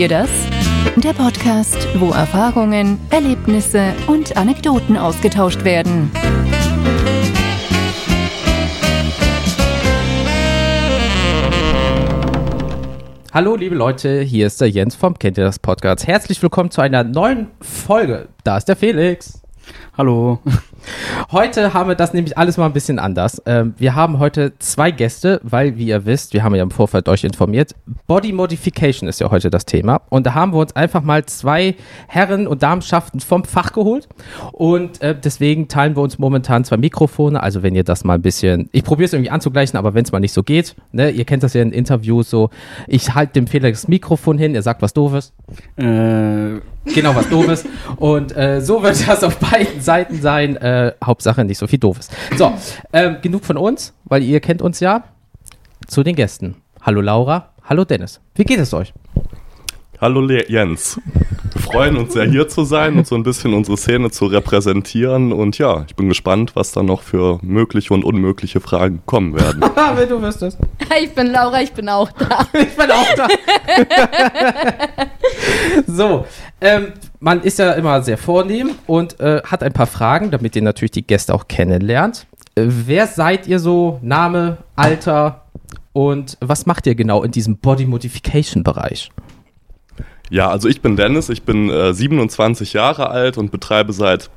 ihr das? Der Podcast, wo Erfahrungen, Erlebnisse und Anekdoten ausgetauscht werden. Hallo liebe Leute, hier ist der Jens vom Kennt ihr das Podcast. Herzlich willkommen zu einer neuen Folge. Da ist der Felix. Hallo. Heute haben wir das nämlich alles mal ein bisschen anders. Ähm, wir haben heute zwei Gäste, weil, wie ihr wisst, wir haben ja im Vorfeld euch informiert, Body Modification ist ja heute das Thema. Und da haben wir uns einfach mal zwei Herren und Damenschaften vom Fach geholt. Und äh, deswegen teilen wir uns momentan zwei Mikrofone. Also wenn ihr das mal ein bisschen, ich probiere es irgendwie anzugleichen, aber wenn es mal nicht so geht, ne, ihr kennt das ja in Interviews so, ich halte dem Felix das Mikrofon hin, er sagt was Doofes. Äh, Genau, was Doofes. Und äh, so wird das auf beiden Seiten sein. Äh, Hauptsache nicht so viel Doofes. So, ähm, genug von uns, weil ihr kennt uns ja. Zu den Gästen. Hallo Laura, hallo Dennis. Wie geht es euch? Hallo Le Jens. Wir freuen uns sehr hier zu sein und so ein bisschen unsere Szene zu repräsentieren. Und ja, ich bin gespannt, was da noch für mögliche und unmögliche Fragen kommen werden. Wenn du wüsstest. Ich bin Laura, ich bin auch da. Ich bin auch da. so, ähm, man ist ja immer sehr vornehm und äh, hat ein paar Fragen, damit ihr natürlich die Gäste auch kennenlernt. Äh, wer seid ihr so? Name, Alter und was macht ihr genau in diesem Body Modification Bereich? Ja, also ich bin Dennis, ich bin äh, 27 Jahre alt und betreibe seit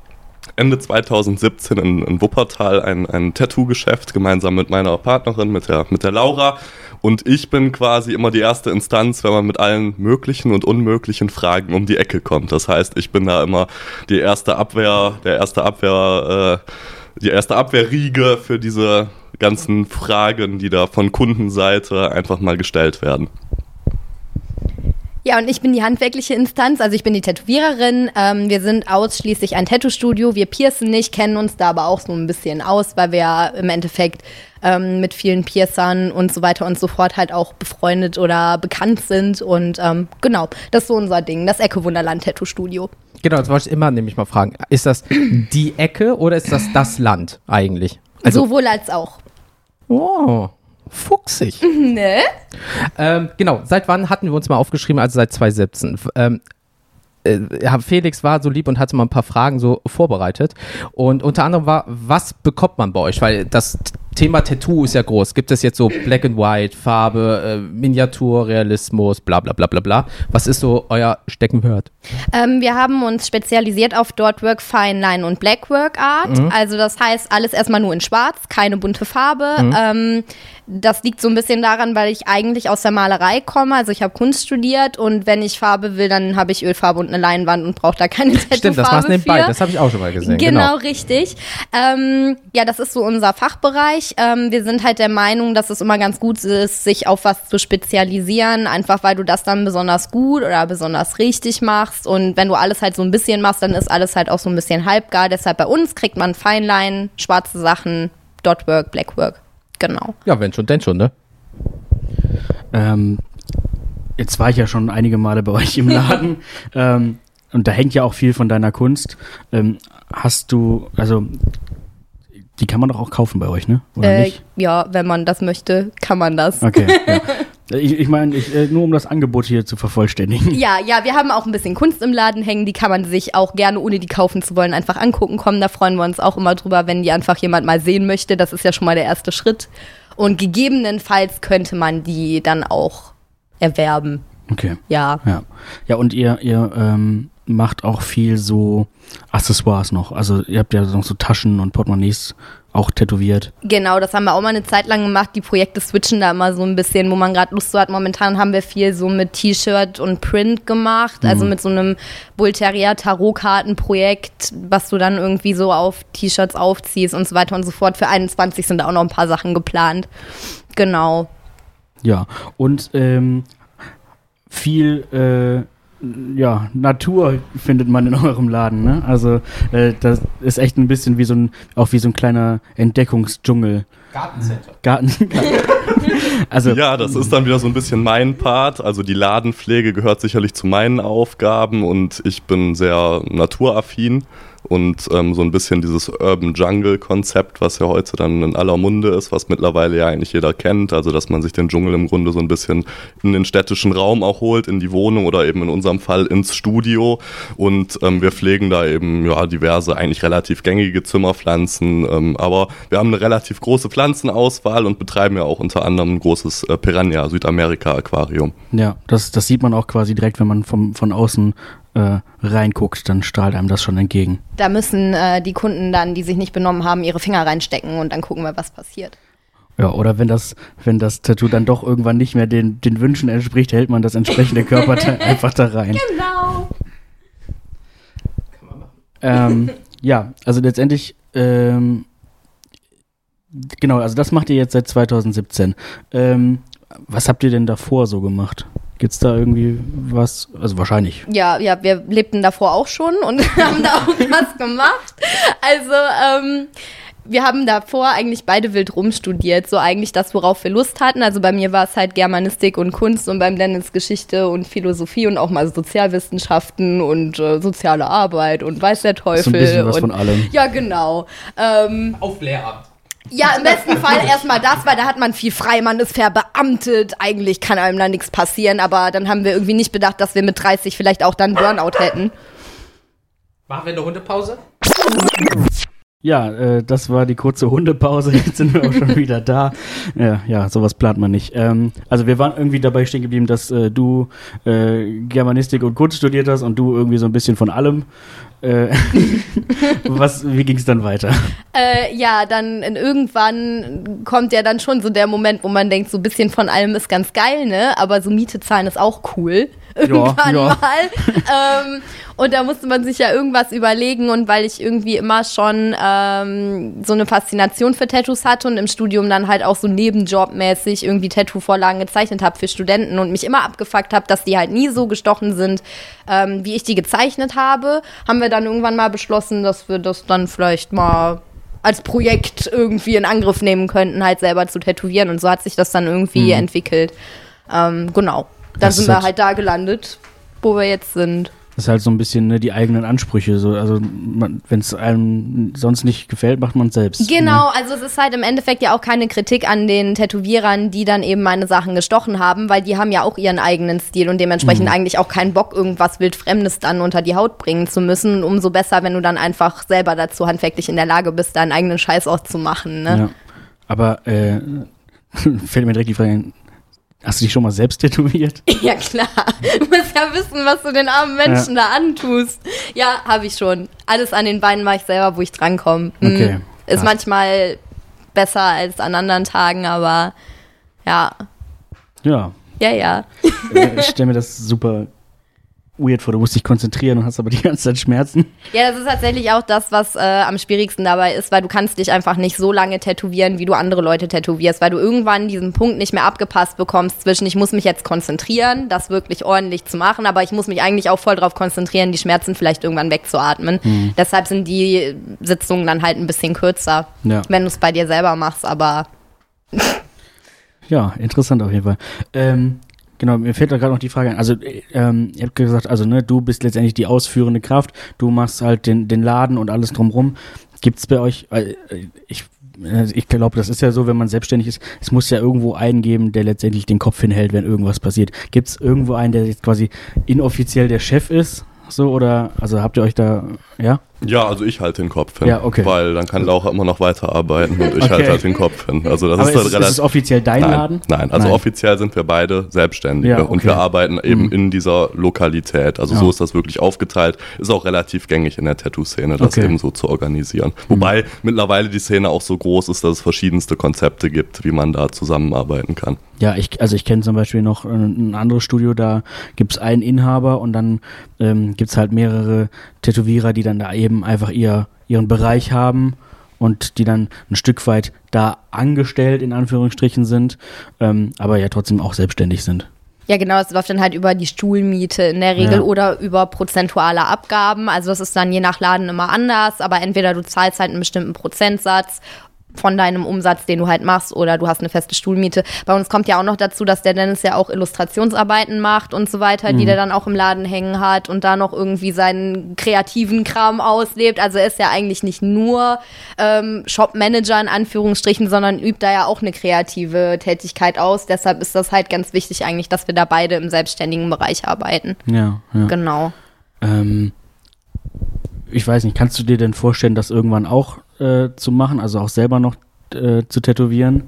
Ende 2017 in, in Wuppertal ein, ein Tattoo-Geschäft gemeinsam mit meiner Partnerin, mit der, mit der Laura. Und ich bin quasi immer die erste Instanz, wenn man mit allen möglichen und unmöglichen Fragen um die Ecke kommt. Das heißt, ich bin da immer die erste Abwehr, der erste Abwehr, äh, die erste Abwehrriege für diese ganzen Fragen, die da von Kundenseite einfach mal gestellt werden. Ja, und ich bin die handwerkliche Instanz, also ich bin die Tätowiererin. Ähm, wir sind ausschließlich ein Tattoo-Studio. Wir piercen nicht, kennen uns da aber auch so ein bisschen aus, weil wir ja im Endeffekt ähm, mit vielen Piercern und so weiter und so fort halt auch befreundet oder bekannt sind. Und ähm, genau, das ist so unser Ding, das Ecke Wunderland Tattoo-Studio. Genau, das wollte ich immer nämlich mal fragen. Ist das die Ecke oder ist das das Land eigentlich? Also, Sowohl als auch. oh, fuchsig. Ne? Ähm, genau, seit wann hatten wir uns mal aufgeschrieben? Also seit 2017. F- Ähm, äh, Felix war so lieb und hatte mal ein paar Fragen so vorbereitet. Und unter anderem war, was bekommt man bei euch? Weil das Thema Tattoo ist ja groß. Gibt es jetzt so Black and White, Farbe, äh, Miniatur, Realismus, bla bla bla bla bla. Was ist so euer Steckenpferd? Ähm, wir haben uns spezialisiert auf Dotwork, Fine Line und Blackwork Art. Also das heißt alles erstmal nur in Schwarz, keine bunte Farbe. Ähm, das liegt so ein bisschen daran, weil ich eigentlich aus der Malerei komme. Also ich habe Kunst studiert und wenn ich Farbe will, dann habe ich Ölfarbe und eine Leinwand und brauche da keine Tattoo-Farbe Stimmt, das machst du nebenbei. für. Das habe ich auch schon mal gesehen. Genau, richtig. Ähm, ja, das ist so unser Fachbereich. Ähm, wir sind halt der Meinung, dass es immer ganz gut ist, sich auf was zu spezialisieren, einfach weil du das dann besonders gut oder besonders richtig machst. Und wenn du alles halt so ein bisschen machst, dann ist alles halt auch so ein bisschen halbgar. Deshalb bei uns kriegt man Feinline, schwarze Sachen, Dotwork, Blackwork. Genau. Ja, wenn schon, denn schon, ne? ähm, jetzt war ich ja schon einige Male bei euch im Laden. ähm, und da hängt ja auch viel von deiner Kunst. Ähm, hast du, also, die kann man doch auch kaufen bei euch, ne? Oder Äh, nicht? ja, wenn man das möchte, kann man das. Okay. ja. Ich, ich meine, äh, nur um das Angebot hier zu vervollständigen. Ja, ja, wir haben auch ein bisschen Kunst im Laden hängen, die kann man sich auch gerne, ohne die kaufen zu wollen, einfach angucken kommen. Da freuen wir uns auch immer drüber, wenn die einfach jemand mal sehen möchte. Das ist ja schon mal der erste Schritt. Und gegebenenfalls könnte man die dann auch erwerben. Okay. Ja. Ja. Ja, und ihr, ihr ähm, macht auch viel so Accessoires noch. Also ihr habt ja noch so Taschen und Portemonnaies auch tätowiert. Genau, das haben wir auch mal eine Zeit lang gemacht. Die Projekte switchen da immer so ein bisschen, wo man gerade Lust so hat. Momentan haben wir viel so mit T-Shirt und Print gemacht, also mit so einem Voltaria Tarotkartenprojekt, was du dann irgendwie so auf T-Shirts aufziehst und so weiter und so fort. Für 21 sind da auch noch ein paar Sachen geplant. Genau. Ja. Und ähm, viel äh, ja, Natur findet man in eurem Laden, ne? Also äh, das ist echt ein bisschen wie so ein, auch wie so ein kleiner Entdeckungsdschungel. Gartencenter. Garten. also Ja, das ist dann wieder so ein bisschen mein Part. Also die Ladenpflege gehört sicherlich zu meinen Aufgaben und ich bin sehr naturaffin. Und ähm, so ein bisschen dieses Urban Jungle Konzept, was ja heute dann in aller Munde ist, was mittlerweile ja eigentlich jeder kennt, also dass man sich den Dschungel im Grunde so ein bisschen in den städtischen Raum auch holt, in die Wohnung oder eben in unserem Fall ins Studio. Und ähm, wir pflegen da eben ja diverse eigentlich relativ gängige Zimmerpflanzen, ähm, aber wir haben eine relativ große Pflanzenauswahl und betreiben ja auch unter anderem ein großes äh, Piranha Südamerika Aquarium. Ja, das, das sieht man auch quasi direkt, wenn man vom, von außen äh, reinguckt, dann strahlt einem das schon entgegen. Da müssen äh, die Kunden dann, die sich nicht benommen haben, ihre Finger reinstecken und dann gucken wir, was passiert. Ja, oder wenn das, wenn das Tattoo dann doch irgendwann nicht mehr den, den Wünschen entspricht, hält man das entsprechende Körperteil einfach da rein. Genau. Ähm, ja, also letztendlich, ähm, genau, also das macht ihr jetzt seit 2017. Ähm, was habt ihr denn davor so gemacht? Gibt's da irgendwie was? Also wahrscheinlich. Ja, ja, wir lebten davor auch schon und haben da auch was gemacht. Also, ähm, wir haben davor eigentlich beide wild rumstudiert, so eigentlich das, worauf wir Lust hatten. Also bei mir war es halt Germanistik und Kunst und beim Dennis Geschichte und Philosophie und auch mal Sozialwissenschaften und äh, soziale Arbeit und weiß der Teufel. So ein bisschen was und, von allem. Ja, genau. Ähm, Auf Lehramt. Ja, im besten Fall erstmal das, weil da hat man viel frei, man ist verbeamtet, eigentlich kann einem da nichts passieren, aber dann haben wir irgendwie nicht bedacht, dass wir mit 30 vielleicht auch dann Burnout hätten. Machen wir eine Hundepause? Ja, äh, das war die kurze Hundepause. Jetzt sind wir auch schon wieder da. Ja, ja, sowas plant man nicht. Ähm, also wir waren irgendwie dabei stehen geblieben, dass äh, du äh, Germanistik und Kunst studiert hast und du irgendwie so ein bisschen von allem. Äh, was, wie ging es dann weiter? Äh, ja, dann in irgendwann kommt ja dann schon so der Moment, wo man denkt, so ein bisschen von allem ist ganz geil, ne? Aber so Miete zahlen ist auch cool. Irgendwann ja. mal. ähm, und da musste man sich ja irgendwas überlegen und weil ich irgendwie immer schon ähm, so eine Faszination für Tattoos hatte und im Studium dann halt auch so nebenjobmäßig irgendwie Tattoo-Vorlagen gezeichnet habe für Studenten und mich immer abgefuckt habe, dass die halt nie so gestochen sind, ähm, wie ich die gezeichnet habe, haben wir dann irgendwann mal beschlossen, dass wir das dann vielleicht mal als Projekt irgendwie in Angriff nehmen könnten, halt selber zu tätowieren. Und so hat sich das dann irgendwie Mhm. entwickelt. Ähm, genau. Dann Das sind wir halt- halt da gelandet, wo wir jetzt sind. Das ist halt so ein bisschen ne, die eigenen Ansprüche. So, also wenn es einem sonst nicht gefällt, macht man es selbst. Genau, also es ist halt im Endeffekt ja auch keine Kritik an den Tätowierern, die dann eben meine Sachen gestochen haben, weil die haben ja auch ihren eigenen Stil und dementsprechend eigentlich auch keinen Bock, irgendwas wildfremdes dann unter die Haut bringen zu müssen. Umso besser, wenn du dann einfach selber dazu handwerklich in der Lage bist, deinen eigenen Scheiß auch zu machen. Ne? Ja. Aber äh, fällt mir direkt die Frage ein, hast du dich schon mal selbst tätowiert? Ja, klar. Du musst ja wissen, was du den armen Menschen da antust. Ja, habe ich schon. Alles an den Beinen mache ich selber, wo ich drankomme. Mhm. Okay. Ist Krass. manchmal besser als an anderen Tagen, aber ja. Ja. Ja, ja. Äh, ich stelle mir das super weird vor. Du musst dich konzentrieren und hast aber die ganze Zeit Schmerzen. Ja, das ist tatsächlich auch das, was äh, am schwierigsten dabei ist, weil du kannst dich einfach nicht so lange tätowieren, wie du andere Leute tätowierst, weil du irgendwann diesen Punkt nicht mehr abgepasst bekommst zwischen, ich muss mich jetzt konzentrieren, das wirklich ordentlich zu machen, aber ich muss mich eigentlich auch voll darauf konzentrieren, die Schmerzen vielleicht irgendwann wegzuatmen. Deshalb sind die Sitzungen dann halt ein bisschen kürzer, Ja. wenn du es bei dir selber machst, aber Ja, interessant auf jeden Fall. Ähm, genau, mir fällt da gerade noch die Frage ein. Also, äh, ähm, ihr habt gesagt, also ne, du bist letztendlich die ausführende Kraft, du machst halt den, den Laden und alles drumrum. Gibt's bei euch, äh, ich, äh, ich glaube, das ist ja so, wenn man selbstständig ist, es muss ja irgendwo einen geben, der letztendlich den Kopf hinhält, wenn irgendwas passiert. Gibt's irgendwo einen, der jetzt quasi inoffiziell der Chef ist? So, oder, also habt ihr euch da, ja? Ja, also ich halte den Kopf hin. Ja, okay. Weil dann kann Laura immer noch weiterarbeiten und ich Okay. halte halt den Kopf hin. Also das Aber ist halt es- ist relativ. es offiziell dein Nein, Laden? nein, also Nein. offiziell sind wir beide Selbstständige Ja, und okay. wir arbeiten eben Mhm. in dieser Lokalität. Also Ja. so ist das wirklich aufgeteilt. Ist auch relativ gängig in der Tattoo-Szene, das Okay. Mhm. eben so zu organisieren. Wobei mittlerweile die Szene auch so groß ist, dass es verschiedenste Konzepte gibt, wie man da zusammenarbeiten kann. Ja, ich, also ich kenne zum Beispiel noch ein, ein anderes Studio, da gibt's einen Inhaber und dann ähm, gibt's halt mehrere Tätowierer, die dann da eben einfach ihr, ihren Bereich haben und die dann ein Stück weit da angestellt in Anführungsstrichen sind, ähm, aber ja trotzdem auch selbstständig sind. Ja, genau, es läuft dann halt über die Stuhlmiete in der Regel Ja. oder über prozentuale Abgaben. Also das ist dann je nach Laden immer anders, aber entweder du zahlst halt einen bestimmten Prozentsatz von deinem Umsatz, den du halt machst, oder du hast eine feste Stuhlmiete. Bei uns kommt ja auch noch dazu, dass der Dennis ja auch Illustrationsarbeiten macht und so weiter, die der dann auch im Laden hängen hat und da noch irgendwie seinen kreativen Kram auslebt. Also er ist ja eigentlich nicht nur ähm, Shopmanager in Anführungsstrichen, sondern übt da ja auch eine kreative Tätigkeit aus. Deshalb ist das halt ganz wichtig eigentlich, dass wir da beide im selbstständigen Bereich arbeiten. Ja, ja. Genau. Ähm, ich weiß nicht, kannst du dir denn vorstellen, das irgendwann auch äh, zu machen, also auch selber noch äh, zu tätowieren?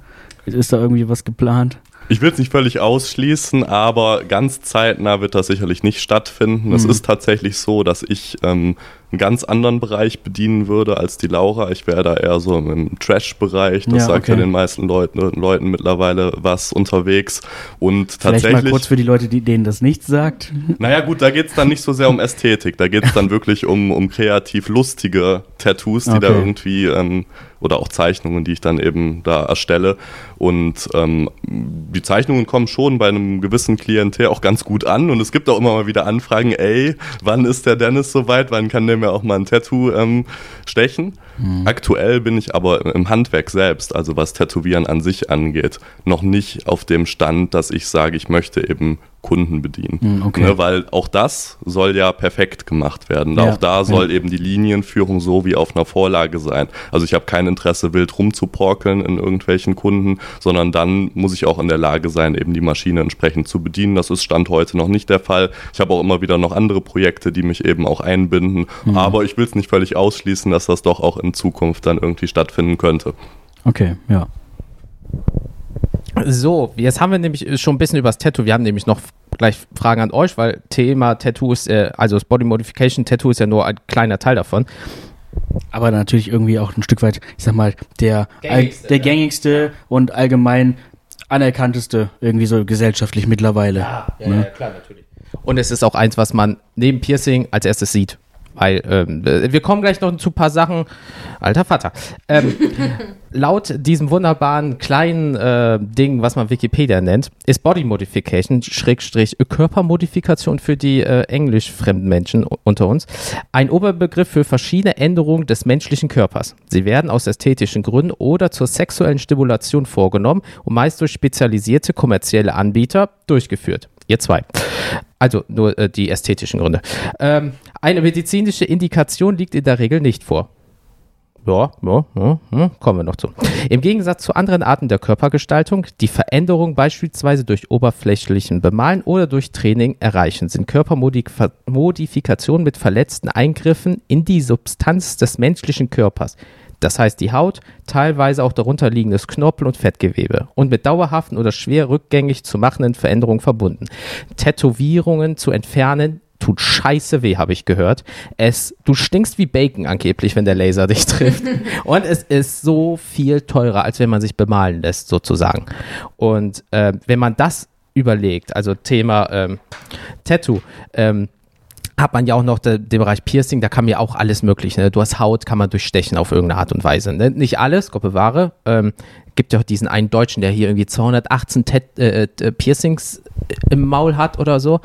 Ist da irgendwie was geplant? Ich will es nicht völlig ausschließen, aber ganz zeitnah wird das sicherlich nicht stattfinden. Es Mhm. ist tatsächlich so, dass ich ähm, einen ganz anderen Bereich bedienen würde als die Laura. Ich wäre da eher so im Trash-Bereich. Das Ja, sagt ja okay. den meisten Leuten, Leuten mittlerweile was unterwegs. Und Vielleicht mal tatsächlich. kurz für die Leute, die, denen das nicht sagt. Naja gut, da geht es dann nicht so sehr um Ästhetik, da geht es dann wirklich um, um kreativ lustige Tattoos, die da Okay. irgendwie, ähm, oder auch Zeichnungen, die ich dann eben da erstelle. Und ähm, die Zeichnungen kommen schon bei einem gewissen Klientel auch ganz gut an und es gibt auch immer mal wieder Anfragen, ey, wann ist der Dennis soweit, wann kann der mir auch mal ein Tattoo ähm, stechen? Aktuell bin ich aber im Handwerk selbst, also was Tätowieren an sich angeht, noch nicht auf dem Stand, dass ich sage, ich möchte eben Kunden bedienen. Hm, okay. Ne, weil auch das soll ja perfekt gemacht werden. Ja, auch da soll eben die Linienführung so wie auf einer Vorlage sein. Also ich habe kein Interesse, wild rumzuporkeln in irgendwelchen Kunden, sondern dann muss ich auch in der Lage sein, eben die Maschine entsprechend zu bedienen. Das ist Stand heute noch nicht der Fall. Ich habe auch immer wieder noch andere Projekte, die mich eben auch einbinden. Mhm. Aber ich will es nicht völlig ausschließen, dass das doch auch in Zukunft dann irgendwie stattfinden könnte. Okay, ja. So, jetzt haben wir nämlich schon ein bisschen über das Tattoo. Wir haben nämlich noch gleich Fragen an euch, weil Thema Tattoos, äh, also das Body Modification Tattoo ist ja nur ein kleiner Teil davon. Aber natürlich irgendwie auch ein Stück weit, ich sag mal, der, Gängigste, der ne? gängigste und allgemein anerkannteste, irgendwie so gesellschaftlich mittlerweile. ne? klar, natürlich. Und es ist auch eins, was man neben Piercing als erstes sieht. Weil, ähm, äh, wir kommen gleich noch zu ein paar Sachen. Alter Vater. Ähm, laut diesem wunderbaren kleinen äh, Ding, was man Wikipedia nennt, ist Body Modification, Schrägstrich Körpermodifikation für die äh, englischfremden Menschen unter uns, ein Oberbegriff für verschiedene Änderungen des menschlichen Körpers. Sie werden aus ästhetischen Gründen oder zur sexuellen Stimulation vorgenommen und meist durch spezialisierte kommerzielle Anbieter durchgeführt. Ihr zwei. Also nur äh, die ästhetischen Gründe. Ähm, eine medizinische Indikation liegt in der Regel nicht vor. Ja, ja, ja, ja, kommen wir noch zu. Im Gegensatz zu anderen Arten der Körpergestaltung, die Veränderung beispielsweise durch oberflächlichen Bemalen oder durch Training erreichen, sind Körpermodifikationen mit verletzten Eingriffen in die Substanz des menschlichen Körpers. Das heißt die Haut, teilweise auch darunter liegendes Knorpel- und Fettgewebe und mit dauerhaften oder schwer rückgängig zu machenden Veränderungen verbunden. Tätowierungen zu entfernen tut scheiße weh, habe ich gehört. Es, du stinkst wie Bacon angeblich, wenn der Laser dich trifft. Und es ist so viel teurer, als wenn man sich bemalen lässt, sozusagen. Und äh, wenn man das überlegt, also Thema ähm, Tattoo, ähm, hat man ja auch noch de, den Bereich Piercing, da kann man ja auch alles mögliche. Ne? Du hast Haut, kann man durchstechen auf irgendeine Art und Weise. Ne? Nicht alles, Gott bewahre. Ähm, gibt ja auch diesen einen Deutschen, der hier irgendwie 218 Tat, äh, äh, Piercings im Maul hat oder so.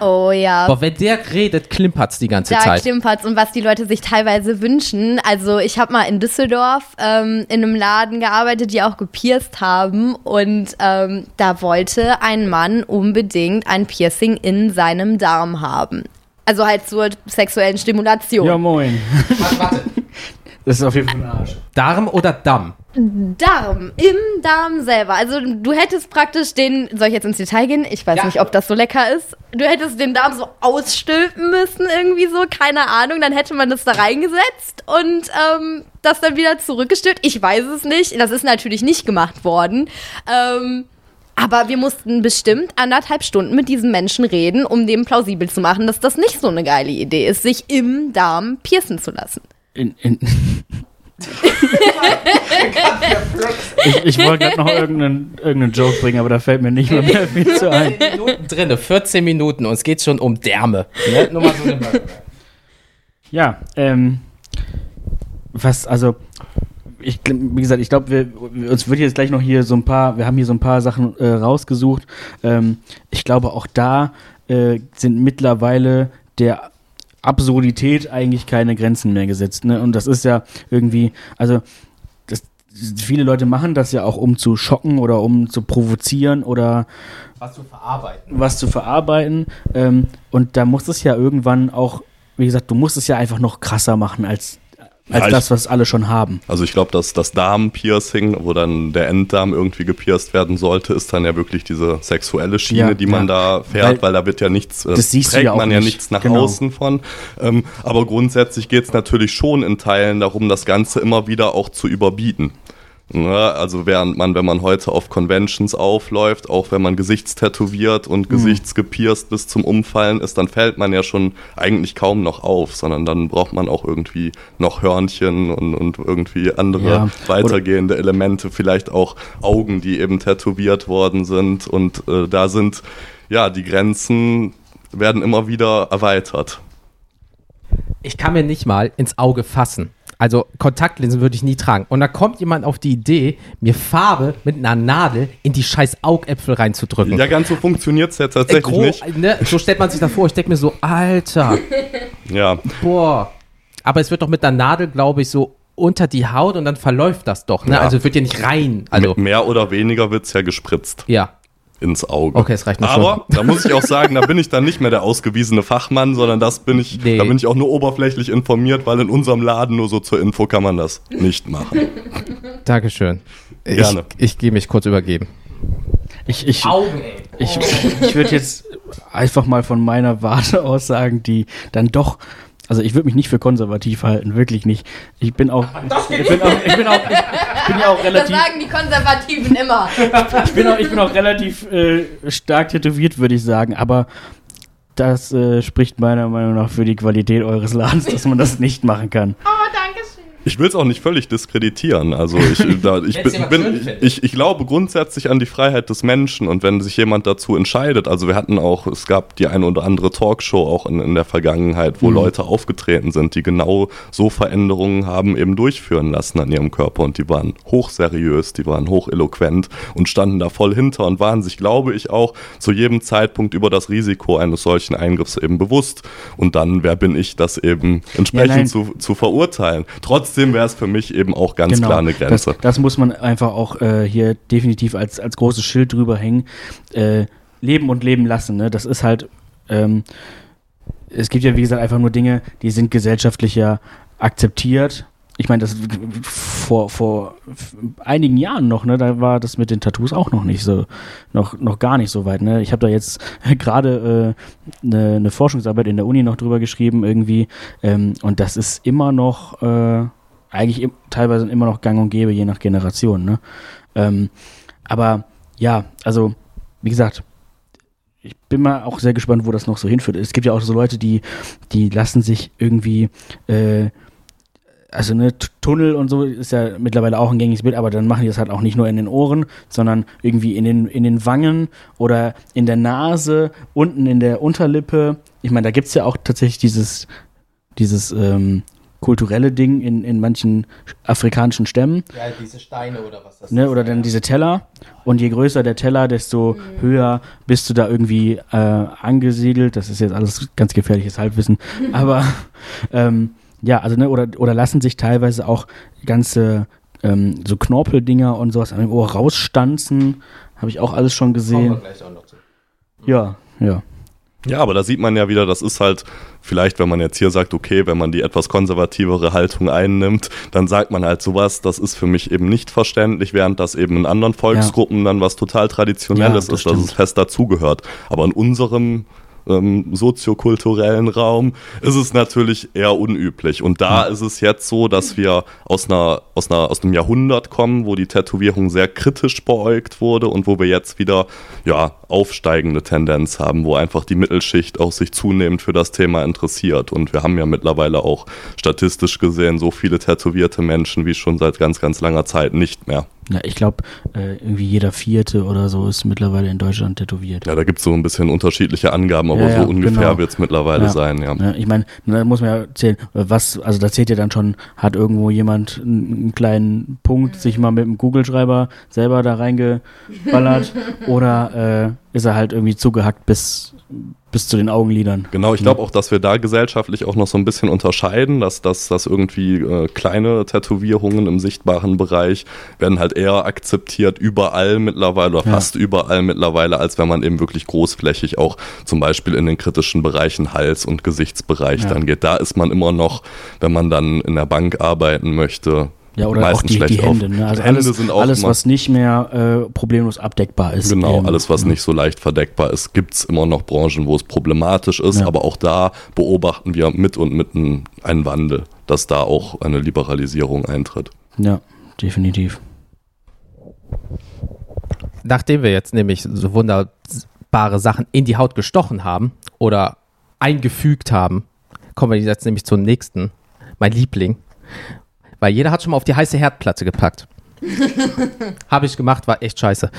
Oh ja. Aber wenn der redet, klimpert's die ganze Da Zeit. klimpert's und was die Leute sich teilweise wünschen. Also ich habe mal in Düsseldorf ähm, in einem Laden gearbeitet, die auch gepierst haben und ähm, da wollte ein Mann unbedingt ein Piercing in seinem Darm haben. Also halt zur sexuellen Stimulation. Ja, moin. Das ist auf jeden Fall ein Arsch. Darm oder Damm? Darm, im Darm selber. Also du hättest praktisch den, soll ich jetzt ins Detail gehen? Ich weiß Ja. nicht, ob das so lecker ist. Du hättest den Darm so ausstülpen müssen, irgendwie so, keine Ahnung. Dann hätte man das da reingesetzt und ähm, das dann wieder zurückgestülpt. Ich weiß es nicht. Das ist natürlich nicht gemacht worden. Ähm, aber wir mussten bestimmt anderthalb Stunden mit diesem Menschen reden, um dem plausibel zu machen, dass das nicht so eine geile Idee ist, sich im Darm piercen zu lassen. In, in ich ich wollte gerade noch irgendeinen, irgendeinen Joke bringen, aber da fällt mir nicht mehr, mehr viel zu ein. Minuten drinne, 14 Minuten und es geht schon um Därme. Ne? Nur mal so eine Ja, ähm, was, also, ich, wie gesagt, ich glaube, wir, wir- uns wird jetzt gleich noch hier so ein paar, wir haben hier so ein paar Sachen äh, rausgesucht. Ähm, ich glaube, auch da äh, sind mittlerweile der Absurdität eigentlich keine Grenzen mehr gesetzt. Ne? Und das ist ja irgendwie, also, das, viele Leute machen das ja auch, um zu schocken oder um zu provozieren oder Was zu verarbeiten. was zu verarbeiten. Ähm, und da muss es ja irgendwann auch, wie gesagt, du musst es ja einfach noch krasser machen als, als Ja, das, was alle schon haben. Also ich glaube, dass das Darmpiercing, wo dann der Enddarm irgendwie gepierst werden sollte, ist dann ja wirklich diese sexuelle Schiene, Ja, die man ja. da fährt, Weil- weil, da wird ja nichts, äh, Das siehst du trägt ja auch man ja nicht. nichts nach Genau. außen von. Ähm, aber grundsätzlich geht es natürlich schon in Teilen darum, das Ganze immer wieder auch zu überbieten. Ja, also während man, wenn man heute auf Conventions aufläuft, auch wenn man Gesichtstätowiert und Gesichtsgepierst bis zum Umfallen ist, dann fällt man ja schon eigentlich kaum noch auf, sondern dann braucht man auch irgendwie noch Hörnchen und, und irgendwie andere Ja, weitergehende Elemente, vielleicht auch Augen, die eben tätowiert worden sind. Und äh, da sind, ja, die Grenzen werden immer wieder erweitert. Ich kann mir nicht mal ins Auge fassen. Also Kontaktlinsen würde ich nie tragen. Und da kommt jemand auf die Idee, mir Farbe mit einer Nadel in die scheiß Augäpfel reinzudrücken. Ja, ganz so funktioniert es ja Äh, tatsächlich gro- nicht. Ne, so stellt man sich das vor. Ich denke mir so, Alter, Ja, boah. Aber es wird doch mit der Nadel, glaube ich, so unter die Haut und dann verläuft das doch. Ne? Ja. Also es wird ja nicht rein. Also, mehr oder weniger wird es ja gespritzt ja. Ins Auge. Okay, es reicht mir Aber da muss ich auch sagen, da bin ich dann nicht mehr der ausgewiesene Fachmann, sondern das bin ich, Nee. da bin ich auch nur oberflächlich informiert, weil in unserem Laden nur so zur Info kann man das nicht machen. Dankeschön. Ich, Gerne. ich gehe mich kurz übergeben. Ich, ich, Augen, ey. ich, ich würde jetzt einfach mal von meiner Warte aus sagen, die dann doch. Also ich würde mich nicht für konservativ halten, wirklich nicht. Ich bin auch, ich bin auch, ich bin auch, ich bin ja auch Das relativ, sagen die Konservativen immer. ich bin auch, ich bin auch relativ äh, stark tätowiert, würde ich sagen. Aber das äh, spricht meiner Meinung nach für die Qualität eures Ladens, dass man das nicht machen kann. Ich will es auch nicht völlig diskreditieren. Also ich, da, ich, bin, bin, ich, ich glaube grundsätzlich an die Freiheit des Menschen und wenn sich jemand dazu entscheidet, also wir hatten auch, es gab die eine oder andere Talkshow auch in, in der Vergangenheit, wo Leute aufgetreten sind, die genau so Veränderungen haben eben durchführen lassen an ihrem Körper und die waren hochseriös, die waren hocheloquent und standen da voll hinter und waren sich, glaube ich, auch zu jedem Zeitpunkt über das Risiko eines solchen Eingriffs eben bewusst. Und dann, wer bin ich, das eben entsprechend nein. zu, zu verurteilen. Trotzdem wäre es für mich eben auch ganz klar eine Grenze. Genau. Das, das muss man einfach auch äh, hier definitiv als, als großes Schild drüber hängen. Äh, leben und leben lassen. Ne? Das ist halt, ähm, es gibt ja wie gesagt einfach nur Dinge, die sind gesellschaftlich ja akzeptiert. Ich meine, das vor, vor einigen Jahren noch, ne, da war das mit den Tattoos auch noch nicht so, noch, noch gar nicht so weit. Ne? Ich habe da jetzt gerade äh, eine ne Forschungsarbeit in der Uni noch drüber geschrieben irgendwie ähm, und das ist immer noch äh, eigentlich teilweise immer noch gang und gäbe, je nach Generation. Ne? Ähm, aber ja, also wie gesagt, ich bin mal auch sehr gespannt, wo das noch so hinführt. Es gibt ja auch so Leute, die, die lassen sich irgendwie, äh, also ne, Tunnel und so ist ja mittlerweile auch ein gängiges Bild, aber dann machen die das halt auch nicht nur in den Ohren, sondern irgendwie in den, in den Wangen oder in der Nase, unten in der Unterlippe. Ich meine, da gibt es ja auch tatsächlich dieses, dieses ähm, kulturelle Ding in, in manchen afrikanischen Stämmen. Ja, diese Steine oder was das Ne, oder dann diese Teller. Und je größer der Teller, desto höher bist du da irgendwie äh, angesiedelt. Das ist jetzt alles ganz gefährliches Halbwissen. Aber ähm, ja, also ne, oder, oder lassen sich teilweise auch ganze ähm, so Knorpeldinger und sowas am Ohr rausstanzen. Habe ich auch alles schon gesehen. Ja, ja. Ja, aber da sieht man ja wieder, das ist halt vielleicht, wenn man jetzt hier sagt, okay, wenn man die etwas konservativere Haltung einnimmt, dann sagt man halt sowas, das ist für mich eben nicht verständlich, während das eben in anderen Volksgruppen dann was total Traditionelles Ja, das ist, dass es stimmt. fest dazugehört. Aber in unserem ähm, soziokulturellen Raum ist es natürlich eher unüblich. Und da ist es jetzt so, dass wir aus, einer, aus, einer, aus einem Jahrhundert kommen, wo die Tätowierung sehr kritisch beäugt wurde und wo wir jetzt wieder ja, aufsteigende Tendenz haben, wo einfach die Mittelschicht auch sich zunehmend für das Thema interessiert. Und wir haben ja mittlerweile auch statistisch gesehen so viele tätowierte Menschen wie schon seit ganz, ganz langer Zeit nicht mehr. Ja, ich glaube, äh, irgendwie jeder Vierte oder so ist mittlerweile in Deutschland tätowiert. Ja, da gibt es so ein bisschen unterschiedliche Angaben, aber Ja, ja, so ungefähr genau. wird es mittlerweile Ja. sein, ja. Ja, ich meine, da muss man ja zählen, was, also da zählt ja dann schon, hat irgendwo jemand einen, einen kleinen Punkt sich mal mit dem Kugelschreiber selber da reingeballert oder äh, ist er halt irgendwie zugehackt bis bis zu den Augenlidern. Genau, ich glaube auch, dass wir da gesellschaftlich auch noch so ein bisschen unterscheiden, dass, dass, dass irgendwie äh, kleine Tätowierungen im sichtbaren Bereich werden halt eher akzeptiert überall mittlerweile oder Ja. fast überall mittlerweile, als wenn man eben wirklich großflächig auch zum Beispiel in den kritischen Bereichen Hals- und Gesichtsbereich Ja. dann geht. Da ist man immer noch, wenn man dann in der Bank arbeiten möchte, Ja, oder auch meistens die, die schlecht Hände. auf. Ne? Also Hände alles, sind auch alles was nicht mehr äh, problemlos abdeckbar ist. Genau, Ähm, alles, was nicht so leicht verdeckbar ist, gibt es immer noch Branchen, wo es problematisch ist, Ja. aber auch da beobachten wir mit und mitten einen Wandel, dass da auch eine Liberalisierung eintritt. Ja, definitiv. Nachdem wir jetzt nämlich so wunderbare Sachen in die Haut gestochen haben oder eingefügt haben, kommen wir jetzt nämlich zum nächsten, mein Liebling. Weil jeder hat schon mal auf die heiße Herdplatte gepackt. Habe ich gemacht, war echt scheiße.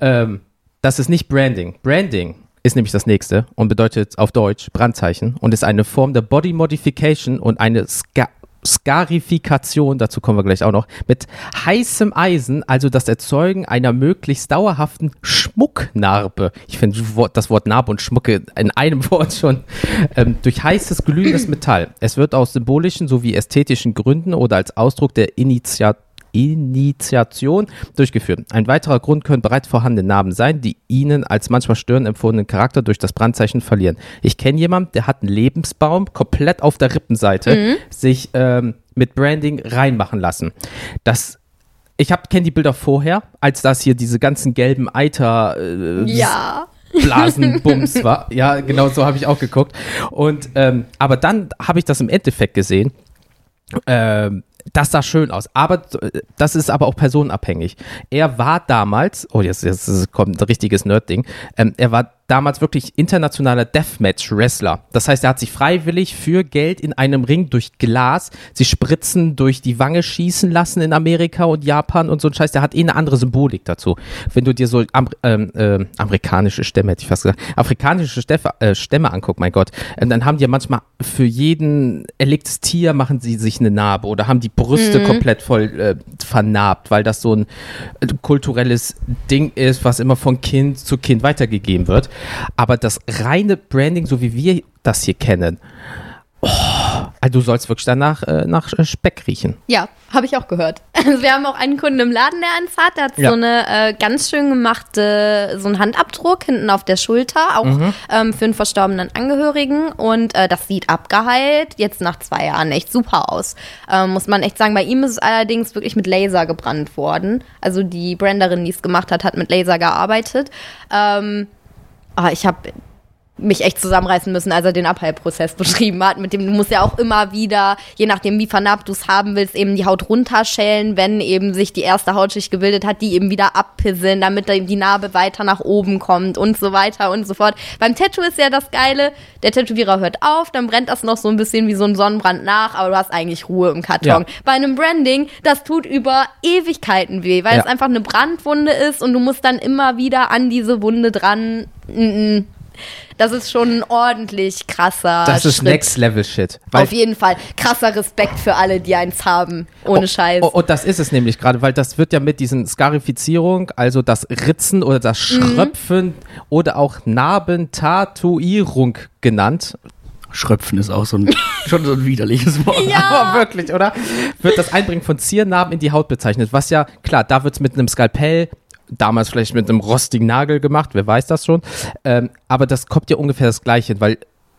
Ähm, das ist nicht Branding. Branding ist nämlich das nächste und bedeutet auf Deutsch Brandzeichen und ist eine Form der Body Modification und eine Ska Skarifikation, dazu kommen wir gleich auch noch, mit heißem Eisen, also das Erzeugen einer möglichst dauerhaften Schmucknarbe. Ich finde das Wort Narbe und Schmucke in einem Wort schon ähm, durch heißes glühendes Metall. Es wird aus symbolischen sowie ästhetischen Gründen oder als Ausdruck der Initiative Initiation durchgeführt. Ein weiterer Grund können bereits vorhandene Narben sein, die ihnen als manchmal störend empfundenen Charakter durch das Brandzeichen verlieren. Ich kenne jemanden, der hat einen Lebensbaum komplett auf der Rippenseite sich ähm, mit Branding reinmachen lassen. Das ich kenne die Bilder vorher, als das hier diese ganzen gelben Eiter äh, Ja. Blasenbums war. Ja, genau so habe ich auch geguckt. Und ähm, aber dann habe ich das im Endeffekt gesehen. Ähm, das sah schön aus, aber äh, das ist aber auch personenabhängig. Er war damals, oh jetzt, jetzt kommt ein richtiges Nerd-Ding, ähm, er war damals wirklich internationaler Deathmatch-Wrestler. Das heißt, er hat sich freiwillig für Geld in einem Ring durch Glas, sie Spritzen durch die Wange schießen lassen in Amerika und Japan und so ein Scheiß. Der hat eh eine andere Symbolik dazu. Wenn du dir so Am ähm, ähm, amerikanische Stämme, hätte ich fast gesagt, afrikanische Stäffe, äh, Stämme anguckst, mein Gott, ähm, dann haben die ja manchmal für jeden erlegtes Tier machen sie sich eine Narbe oder haben die Brüste komplett voll äh, vernarbt, weil das so ein äh, kulturelles Ding ist, was immer von Kind zu Kind weitergegeben wird. Aber das reine Branding, so wie wir das hier kennen, oh, also du sollst wirklich danach äh, nach äh, Speck riechen. Ja, habe ich auch gehört. Also wir haben auch einen Kunden im Laden, der eins hat. Der hat Ja. so eine äh, ganz schön gemachte, so einen Handabdruck hinten auf der Schulter, auch Mhm. ähm, für einen verstorbenen Angehörigen. Und äh, das sieht abgeheilt, jetzt nach zwei Jahren echt super aus. Ähm, muss man echt sagen. Bei ihm ist es allerdings wirklich mit Laser gebrannt worden. Also die Branderin, die es gemacht hat, hat mit Laser gearbeitet. Ähm, ich habe mich echt zusammenreißen müssen, als er den Abheilprozess beschrieben hat. Mit dem du musst ja auch immer wieder, je nachdem wie vernarbt du es haben willst, eben die Haut runterschälen, wenn eben sich die erste Hautschicht gebildet hat, die eben wieder abpisseln, damit die Narbe weiter nach oben kommt und so weiter und so fort. Beim Tattoo ist ja das Geile, der Tätowierer hört auf, dann brennt das noch so ein bisschen wie so ein Sonnenbrand nach, aber du hast eigentlich Ruhe im Karton. Ja. Bei einem Branding, das tut über Ewigkeiten weh, weil Ja. es einfach eine Brandwunde ist und du musst dann immer wieder an diese Wunde dran. Das ist schon ein ordentlich krasser Das ist Schritt. Next Level Shit. Auf jeden Fall. Krasser Respekt für alle, die eins haben. Ohne Scheiß. Oh, und das ist es nämlich gerade, weil das wird ja mit diesen Skarifizierung, also das Ritzen oder das Mhm. Schröpfen oder auch Narbentatuierung genannt. Schröpfen ist auch so ein, schon so ein widerliches Wort. Ja. Aber wirklich, oder? Wird das Einbringen von Ziernarben in die Haut bezeichnet. Was ja, klar, da wird es mit einem Skalpell, damals vielleicht mit einem rostigen Nagel gemacht, wer weiß das schon. Ähm, aber das kommt ja ungefähr das Gleiche, weil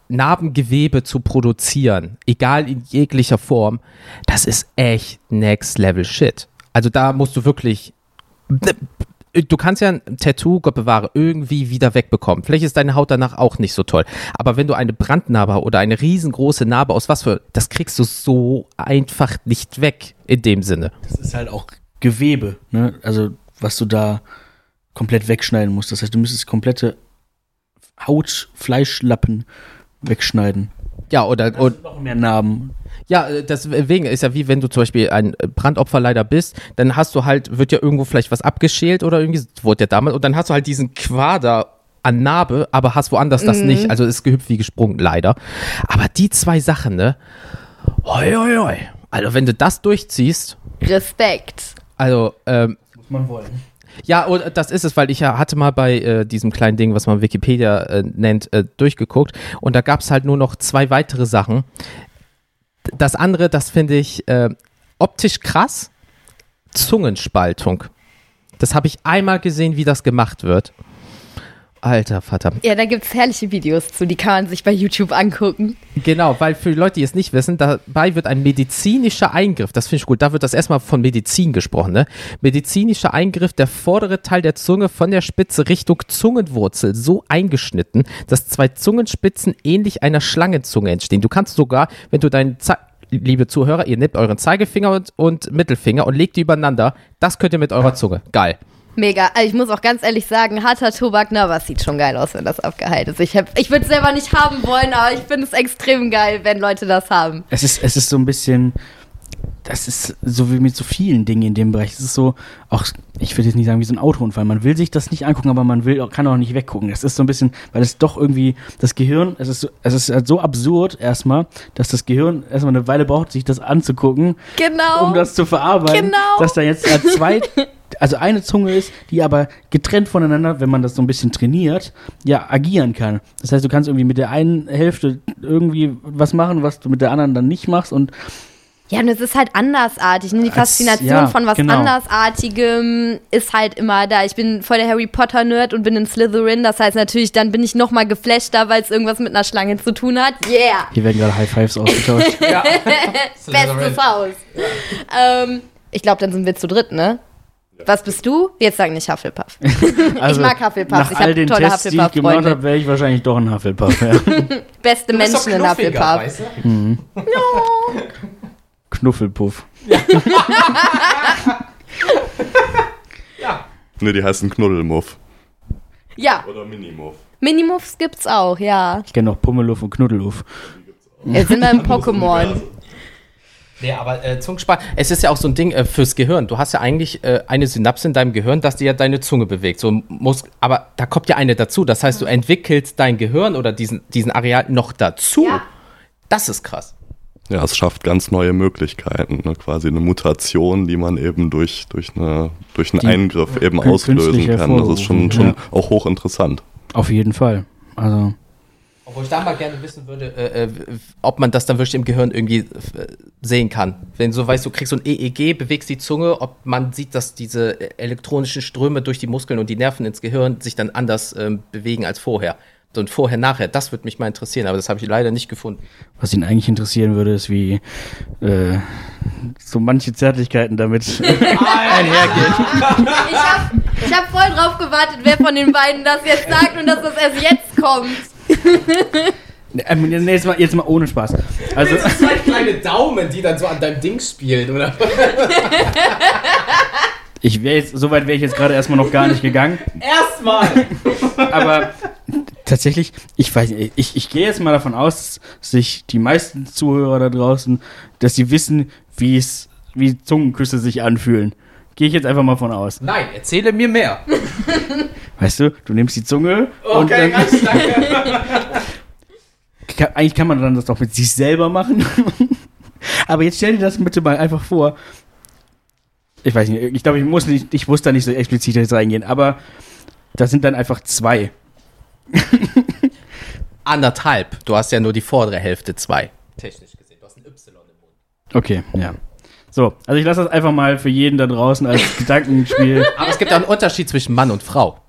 Narbengewebe zu produzieren, egal in jeglicher Form, das ist echt Next Level Shit. Also da musst du wirklich du kannst ja ein Tattoo, Gott bewahre, irgendwie wieder wegbekommen. Vielleicht ist deine Haut danach auch nicht so toll. Aber wenn du eine Brandnarbe oder eine riesengroße Narbe aus was für, das kriegst du so einfach nicht weg in dem Sinne. Das ist halt auch Gewebe, ne? Also, was du da komplett wegschneiden musst. Das heißt, du müsstest komplette Haut, Fleischlappen wegschneiden. Ja, oder, und, Noch mehr Narben. ja, äh, deswegen ist ja wie wenn du zum Beispiel ein Brandopfer leider bist, dann hast du halt, wird ja irgendwo vielleicht was abgeschält oder irgendwie, wurde ja damals, und dann hast du halt diesen Quader an Narbe, aber hast woanders das nicht. Also ist gehüpft wie gesprungen, leider. Aber die zwei Sachen, ne? Hoi, hoi, hoi. Also wenn du das durchziehst, Respekt. also, ähm, man wollen. Ja, und das ist es, weil ich ja hatte mal bei äh, diesem kleinen Ding, was man Wikipedia äh, nennt, äh, durchgeguckt und da gab es halt nur noch zwei weitere Sachen. Das andere, das finde ich äh, optisch krass, Zungenspaltung. Das habe ich einmal gesehen, wie das gemacht wird. Alter Vater. Ja, da gibt es herrliche Videos zu, die kann man sich bei YouTube angucken. Genau, weil für die Leute, die es nicht wissen, dabei wird ein medizinischer Eingriff, das finde ich gut, da wird das erstmal von Medizin gesprochen, ne? Medizinischer Eingriff, der vordere Teil der Zunge von der Spitze Richtung Zungenwurzel so eingeschnitten, dass zwei Zungenspitzen ähnlich einer Schlangenzunge entstehen. Du kannst sogar, wenn du deinen Ze liebe Zuhörer, ihr nehmt euren Zeigefinger und, und Mittelfinger und legt die übereinander. Das könnt ihr mit eurer Zunge. Geil. Mega. Also ich muss auch ganz ehrlich sagen, harter Tobak, na, was sieht schon geil aus, wenn das abgeheilt ist. Ich, hab, ich würde es selber nicht haben wollen, aber ich finde es extrem geil, wenn Leute das haben. Es ist, es ist so ein bisschen, das ist so wie mit so vielen Dingen in dem Bereich. Es ist so, auch, ich will jetzt nicht sagen wie so ein Autounfall. Man will sich das nicht angucken, aber man will, kann auch nicht weggucken. Das ist so ein bisschen, weil es doch irgendwie, das Gehirn, es ist, so- es ist halt so absurd erstmal, dass das Gehirn erstmal eine Weile braucht, sich das anzugucken, Genau. um das zu verarbeiten. Genau. Dass da jetzt äh, zwei, also eine Zunge ist, die aber getrennt voneinander, wenn man das so ein bisschen trainiert, ja, agieren kann. Das heißt, du kannst irgendwie mit der einen Hälfte irgendwie was machen, was du mit der anderen dann nicht machst und Ja, und es ist halt andersartig. Ne? Die Faszination ja, von was genau. Andersartigem ist halt immer da. Ich bin voll der Harry Potter-Nerd und bin in Slytherin. Das heißt natürlich, dann bin ich noch mal geflashter, weil es irgendwas mit einer Schlange zu tun hat. Yeah! hier werden gerade High Fives ausgetauscht. Bestes Haus. Ähm, ich glaube, dann sind wir zu dritt, ne? Was bist du? Jetzt sag nicht Hufflepuff. Also, mag Hufflepuffs. Nach Ich all den tolle Tests, die ich gemacht habe, wäre ich wahrscheinlich doch ein Hufflepuff. Ja. Beste Menschen in Hufflepuff. Knuffelpuff. Ne, die heißen Knuddelmuff. Ja, Oder Minimuff. Minimuffs gibt's auch, ja. Ich kenne noch Pummeluff und Knuddeluff. Jetzt sind wir im Pokémon. Nee, aber äh, Zungenspann, es ist ja auch so ein Ding äh, fürs Gehirn. Du hast ja eigentlich äh, eine Synapse in deinem Gehirn, dass dir ja deine Zunge bewegt. So muss, aber da kommt ja eine dazu. Das heißt, du entwickelst dein Gehirn oder diesen, diesen Areal noch dazu. Ja. Das ist krass. Ja, es schafft ganz neue Möglichkeiten, ne? quasi eine Mutation, die man eben durch, durch, eine, durch einen Die Eingriff eben auslösen kann. Das ist schon, schon ja. auch hochinteressant. Auf jeden Fall. Also, Obwohl ich da mal gerne wissen würde, äh, äh, ob man das dann wirklich im Gehirn irgendwie äh, sehen kann. Wenn du so weißt, du kriegst so ein EEG, bewegst die Zunge, ob man sieht, dass diese äh, elektronischen Ströme durch die Muskeln und die Nerven ins Gehirn sich dann anders ähm, bewegen als vorher. So ein vorher, nachher, das würde mich mal interessieren, aber das habe ich leider nicht gefunden. was ihn eigentlich interessieren würde, ist, wie äh, so manche Zärtlichkeiten damit einhergehen. Ich hab, ich hab voll drauf gewartet, wer von den beiden das jetzt sagt und dass das erst jetzt kommt. Ähm, jetzt, mal, jetzt mal ohne Spaß. Also, zwei kleine Daumen, die dann so an deinem Ding spielen, oder? ich wäre jetzt, so weit wäre ich jetzt gerade erstmal noch gar nicht gegangen. Erstmal! Aber tatsächlich, ich weiß nicht, ich, ich gehe jetzt mal davon aus, dass sich die meisten Zuhörer da draußen, dass sie wissen, wie es, wie Zungenküsse sich anfühlen. Gehe ich jetzt einfach mal von aus. Nein, erzähle mir mehr. Weißt du, du nimmst die Zunge und dann, ganz danke. kann, eigentlich kann man dann das doch mit sich selber machen. Aber jetzt stell dir das bitte mal einfach vor. Ich weiß nicht, ich glaube, ich muss nicht, ich muss da nicht so explizit jetzt reingehen, aber das sind dann einfach zwei. Anderthalb. Du hast ja nur die vordere Hälfte zwei. Technisch gesehen. Du hast ein Y im Mund. Okay, ja. So, also ich lasse das einfach mal für jeden da draußen als Gedankenspiel. Aber es gibt auch einen Unterschied zwischen Mann und Frau.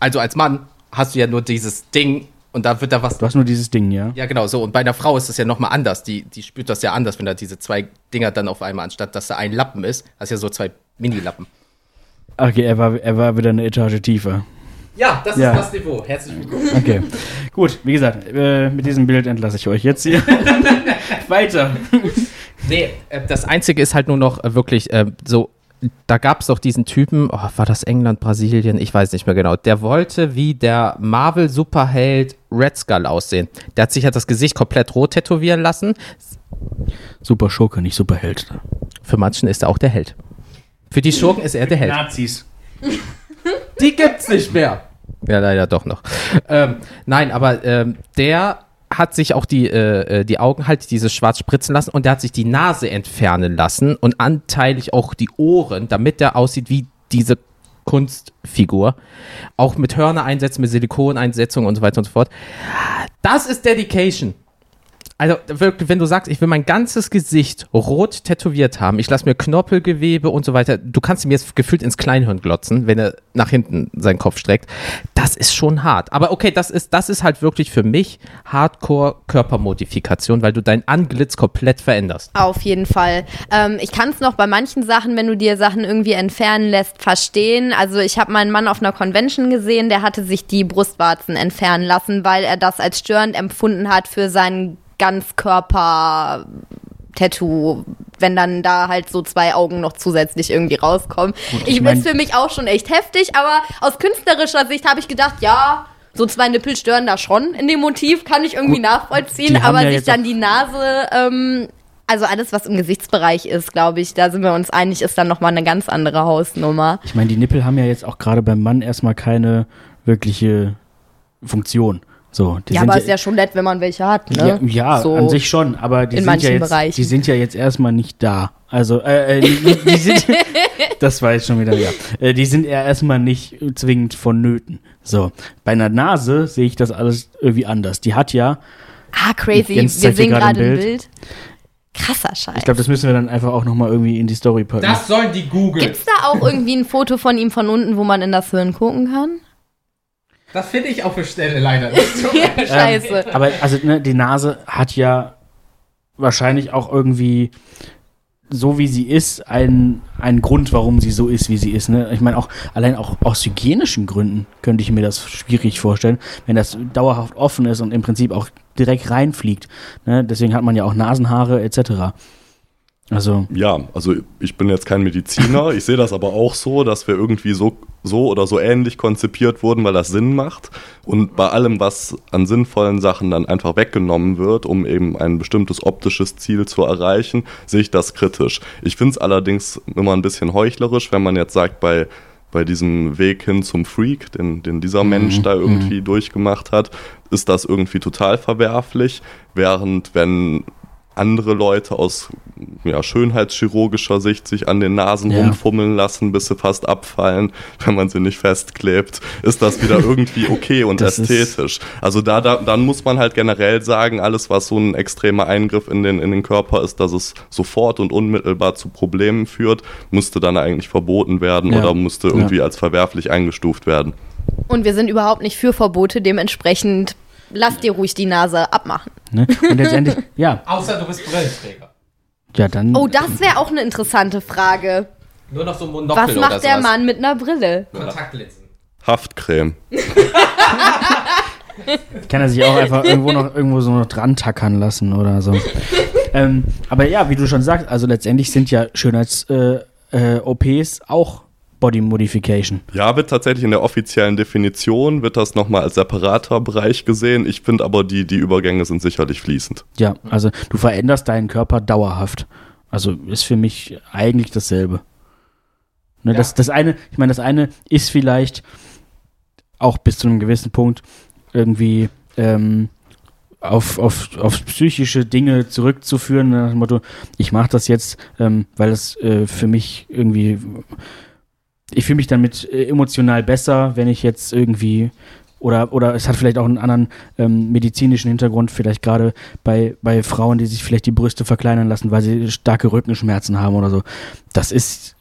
Also als Mann hast du ja nur dieses Ding und da wird da was. Du hast nur dieses Ding, ja? Ja, genau, so. Und bei einer Frau ist das ja nochmal anders. Die, die spürt das ja anders, wenn da diese zwei Dinger dann auf einmal, anstatt dass da ein Lappen ist, hast du ja so zwei Mini-Lappen. Okay, er war, er war wieder eine Etage tiefer. Ja, das Ja. ist das Niveau. Herzlich willkommen. Okay. Gut, wie gesagt, äh, mit diesem Bild entlasse ich euch jetzt hier. Weiter. Nee, äh, das Einzige ist halt nur noch äh, wirklich äh, so. Da gab es doch diesen Typen, oh, war das England, Brasilien, ich weiß nicht mehr genau. Der wollte wie der Marvel-Superheld Red Skull aussehen. Der hat sich ja das Gesicht komplett rot tätowieren lassen. Super Schurke, nicht Superheld. Für manchen ist er auch der Held. Für die Schurken ist er der Held. Nazis. Die gibt's nicht mehr. Ja, leider doch noch. Ähm, nein, aber ähm, der hat sich auch die, äh, äh, die Augen halt dieses Schwarz spritzen lassen und der hat sich die Nase entfernen lassen und anteilig auch die Ohren, damit der aussieht wie diese Kunstfigur. Auch mit Hörner einsetzen, mit Silikoneinsetzung und so weiter und so fort. Das ist Dedication. Also wirklich, wenn du sagst, ich will mein ganzes Gesicht rot tätowiert haben, ich lasse mir Knorpelgewebe und so weiter, du kannst ihm jetzt gefühlt ins Kleinhirn glotzen, wenn er nach hinten seinen Kopf streckt. Das ist schon hart. Aber okay, das ist, das ist halt wirklich für mich Hardcore-Körpermodifikation, weil du dein Anglitz komplett veränderst. Auf jeden Fall. Ähm, ich kann es noch bei manchen Sachen, wenn du dir Sachen irgendwie entfernen lässt, verstehen. Also ich habe meinen Mann auf einer Convention gesehen, der hatte sich die Brustwarzen entfernen lassen, weil er das als störend empfunden hat für seinen Ganzkörper-Tattoo, wenn dann da halt so zwei Augen noch zusätzlich irgendwie rauskommen. Gut, ich ich mein- für mich auch schon echt heftig, aber aus künstlerischer Sicht habe ich gedacht, ja, so zwei Nippel stören da schon in dem Motiv, kann ich irgendwie Gut, nachvollziehen, aber ja sich dann die Nase, ähm, also alles, was im Gesichtsbereich ist, glaube ich, da sind wir uns einig, ist dann nochmal eine ganz andere Hausnummer. Ich meine, die Nippel haben ja jetzt auch gerade beim Mann erstmal keine wirkliche Funktion. So, die ja, sind aber ist ja schon nett, wenn man welche hat, Ja, ne? ja So. an sich schon, aber die in sind, ja jetzt, Bereichen. die sind ja jetzt erstmal nicht da. Also, äh, äh, die, die sind, das war jetzt schon wieder, ja. Äh, die sind ja erstmal nicht zwingend vonnöten. So, bei einer Nase sehe ich das alles irgendwie anders. Die hat ja, Ah, crazy. Wir sehen gerade ein gerade ein Bild. Bild. Krasser Scheiß. ich glaube, das müssen wir dann einfach auch nochmal irgendwie in die Story packen. sollen die googeln. Gibt's da auch irgendwie ein Foto von ihm von unten, wo man in das Hirn gucken kann? Das finde ich auf der Stelle leider Scheiße. Aber also ne, die Nase hat ja wahrscheinlich auch irgendwie so wie sie ist, einen, einen Grund, warum sie so ist, wie sie ist. Ne? Ich meine, auch allein auch aus hygienischen Gründen könnte ich mir das schwierig vorstellen, wenn das dauerhaft offen ist und im Prinzip auch direkt reinfliegt. Ne? Deswegen hat man ja auch Nasenhaare etc. Also, Ja, also ich bin jetzt kein Mediziner, ich sehe das aber auch so, dass wir irgendwie so, so oder so ähnlich konzipiert wurden, weil das Sinn macht. Und bei allem, was an sinnvollen Sachen dann einfach weggenommen wird, um eben ein bestimmtes optisches Ziel zu erreichen, sehe ich das kritisch. Ich finde es allerdings immer ein bisschen heuchlerisch, wenn man jetzt sagt, bei bei diesem Weg hin zum Freak, den, den dieser Mensch da irgendwie durchgemacht hat, ist das irgendwie total verwerflich. Während wenn andere Leute aus ja, schönheitschirurgischer Sicht sich an den Nasen Ja. rumfummeln lassen, bis sie fast abfallen, wenn man sie nicht festklebt, ist das wieder irgendwie okay und Das ästhetisch. Also da, da, dann muss man halt generell sagen, alles, was so ein extremer Eingriff in den, in den Körper ist, dass es sofort und unmittelbar zu Problemen führt, müsste dann eigentlich verboten werden Ja. oder müsste irgendwie als verwerflich eingestuft werden. Und wir sind überhaupt nicht für Verbote, dementsprechend lass dir ruhig die Nase abmachen. ne? Und letztendlich, ja, Außer du bist Brillenträger. ja, dann. Oh, das wäre auch eine interessante Frage. Nur noch so ein Monokel Was macht der Mann mit einer Brille? Kontaktlinsen. Haftcreme. Kann er sich auch einfach irgendwo noch irgendwo so noch dran tackern lassen oder so. ähm, aber ja, wie du schon sagst, also letztendlich sind ja Schönheits-OPs äh, OPs auch Body Modification. Ja, wird tatsächlich in der offiziellen Definition, wird das nochmal als separater Bereich gesehen. Ich finde aber, die, die Übergänge sind sicherlich fließend. Ja, also du veränderst deinen Körper dauerhaft. Also ist für mich eigentlich dasselbe. Ne, das, das eine, ich meine, das eine ist vielleicht auch bis zu einem gewissen Punkt irgendwie ähm, auf, auf, auf psychische Dinge zurückzuführen, nach dem Motto, ich mache das jetzt, ähm, weil es äh, für mich irgendwie, ich fühle mich damit äh, emotional besser, wenn ich jetzt irgendwie oder, oder es hat vielleicht auch einen anderen ähm, medizinischen Hintergrund, vielleicht gerade bei, bei Frauen, die sich vielleicht die Brüste verkleinern lassen, weil sie starke Rückenschmerzen haben oder so. Das ist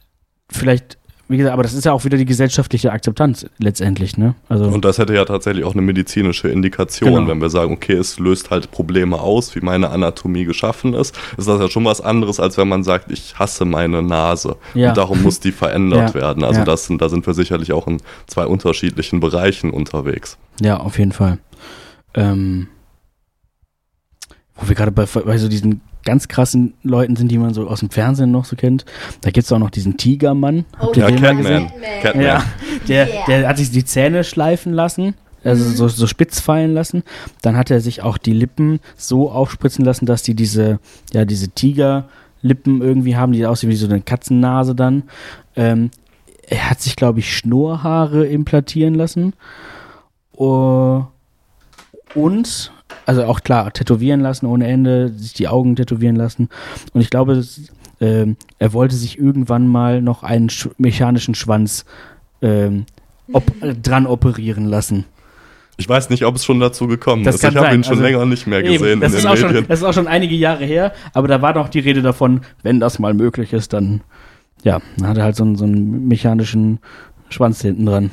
vielleicht, wie gesagt, aber das ist ja auch wieder die gesellschaftliche Akzeptanz letztendlich, ne? Also, Und das hätte ja tatsächlich auch eine medizinische Indikation, Genau. wenn wir sagen, okay, es löst halt Probleme aus, wie meine Anatomie geschaffen ist. Ist das ja schon was anderes, als wenn man sagt, ich hasse meine Nase Ja. und darum muss die verändert Ja. werden. Also Ja. das sind, da sind wir sicherlich auch in zwei unterschiedlichen Bereichen unterwegs. ja, auf jeden Fall. Ähm, wo wir gerade bei, bei so diesen ganz krassen Leuten sind, die man so aus dem Fernsehen noch so kennt. Da gibt es auch noch diesen Tigermann. Habt ihr Ja, den mal gesehen? Catman. Catman. Ja, der, Yeah. der hat sich die Zähne schleifen lassen, also so, so spitz fallen lassen. Dann hat er sich auch die Lippen so aufspritzen lassen, dass die diese, ja, diese Tigerlippen irgendwie haben, die aussehen wie so eine Katzennase dann. Ähm, er hat sich, glaube ich, Schnurrhaare implantieren lassen. Oh, und also auch klar, tätowieren lassen ohne Ende, sich die Augen tätowieren lassen. Und ich glaube, das, ähm, er wollte sich irgendwann mal noch einen sch mechanischen Schwanz ähm, op dran operieren lassen. Ich weiß nicht, ob es schon dazu gekommen Das ist. kann Ich habe ihn schon Also, länger nicht mehr Eben, gesehen das, in ist den auch schon, Medien. das ist auch schon einige Jahre her, aber da war doch die Rede davon, wenn das mal möglich ist, dann ja, dann hat er halt so einen, so einen mechanischen Schwanz hinten dran.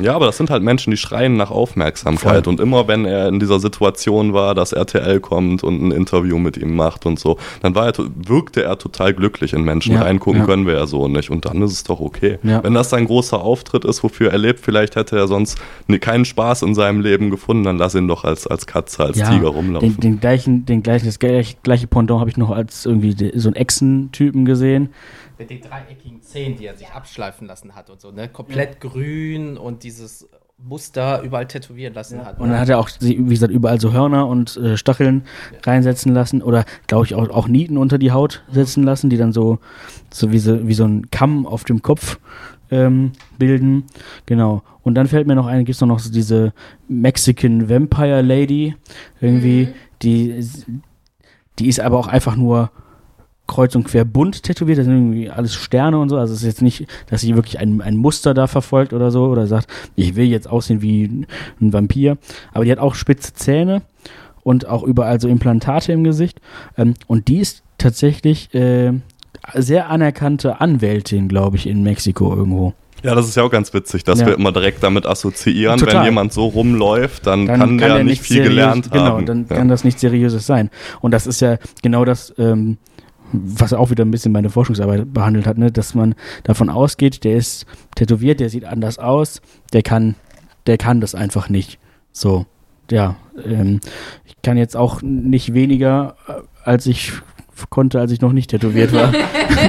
Ja, aber das sind halt Menschen, die schreien nach Aufmerksamkeit. Voll. Und immer wenn er in dieser Situation war, dass RTL kommt und ein Interview mit ihm macht und so, dann war er, wirkte er total glücklich in Menschen. Ja, Reingucken ja. können wir ja so nicht. Und dann ist es doch okay. Ja. Wenn das sein großer Auftritt ist, wofür er lebt, vielleicht hätte er sonst ne, keinen Spaß in seinem Leben gefunden, dann lass ihn doch als, als Katze, als Tiger rumlaufen. Den, den gleichen, den gleichen, das gleiche, Pendant habe ich noch als irgendwie so einen Echsen-Typen gesehen. Mit den dreieckigen Zähnen, die er sich abschleifen lassen hat und so, ne? Komplett grün und dieses Muster überall tätowieren lassen hat. Und ne? dann hat er auch, wie gesagt, überall so Hörner und äh, Stacheln reinsetzen lassen oder, glaube ich, auch, auch Nieten unter die Haut setzen lassen, die dann so, so wie so, wie so ein Kamm auf dem Kopf ähm, bilden. Genau. Und dann fällt mir noch ein, gibt es noch so diese Mexican Vampire Lady, irgendwie, die, die ist aber auch einfach nur kreuz und quer bunt tätowiert, das sind irgendwie alles Sterne und so, also es ist jetzt nicht, dass sie wirklich ein, ein Muster da verfolgt oder so, oder sagt, ich will jetzt aussehen wie ein Vampir, aber die hat auch spitze Zähne und auch überall so Implantate im Gesicht ähm, und die ist tatsächlich äh, sehr anerkannte Anwältin, glaube ich, in Mexiko irgendwo. Ja, das ist ja auch ganz witzig, dass Ja. wir immer direkt damit assoziieren, Total. wenn jemand so rumläuft, dann, dann kann, der nicht nichts viel seriös- gelernt genau, haben. dann ja. kann das nichts Seriöses sein. Und das ist ja genau das, ähm, was auch wieder ein bisschen meine Forschungsarbeit behandelt hat, ne? dass man davon ausgeht, der ist tätowiert, der sieht anders aus, der kann, der kann das einfach nicht. So, ja, ähm, ich kann jetzt auch nicht weniger, äh, als ich konnte, als ich noch nicht tätowiert war.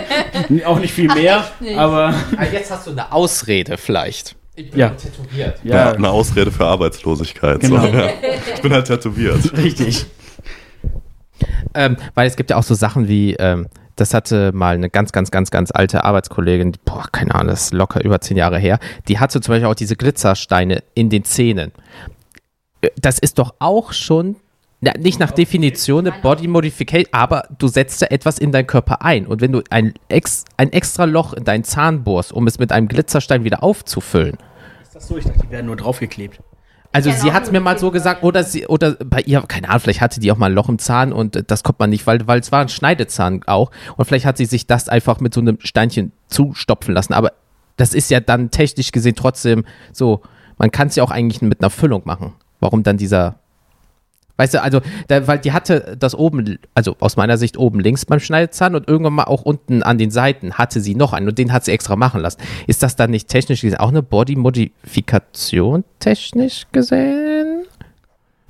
auch nicht viel mehr, nicht? aber Ah, jetzt hast du eine Ausrede vielleicht. Ich bin Ja. tätowiert. Ja, ja, eine Ausrede für Arbeitslosigkeit. Genau. So, ja. Ich bin halt tätowiert. richtig. Ähm, weil es gibt ja auch so Sachen wie, ähm, das hatte mal eine ganz, ganz, ganz, ganz alte Arbeitskollegin, die- boah, keine Ahnung, das ist locker über zehn Jahre her, die hatte zum Beispiel auch diese Glitzersteine in den Zähnen. Äh, Das ist doch auch schon, na, nicht nach Definition eine Body Modification, aber du setzt da etwas in deinen Körper ein. Und wenn du ein, ex, ein extra Loch in deinen Zahn bohrst, um es mit einem Glitzerstein wieder aufzufüllen, Ist das so? Ich dachte, die werden nur draufgeklebt. Also Genau, sie hat es mir mal so gesagt, oder sie, oder bei ihr, keine Ahnung, vielleicht hatte die auch mal ein Loch im Zahn und das kommt man nicht, weil, weil es war ein Schneidezahn auch. Und vielleicht hat sie sich das einfach mit so einem Steinchen zustopfen lassen. Aber das ist ja dann technisch gesehen trotzdem so, man kann es ja auch eigentlich mit einer Füllung machen. Warum dann dieser. Weißt du, also, da, weil die hatte das oben, also aus meiner Sicht oben links beim Schneidezahn und irgendwann mal auch unten an den Seiten hatte sie noch einen und den hat sie extra machen lassen. Ist das dann nicht technisch gesehen auch eine Body-Modifikation technisch gesehen?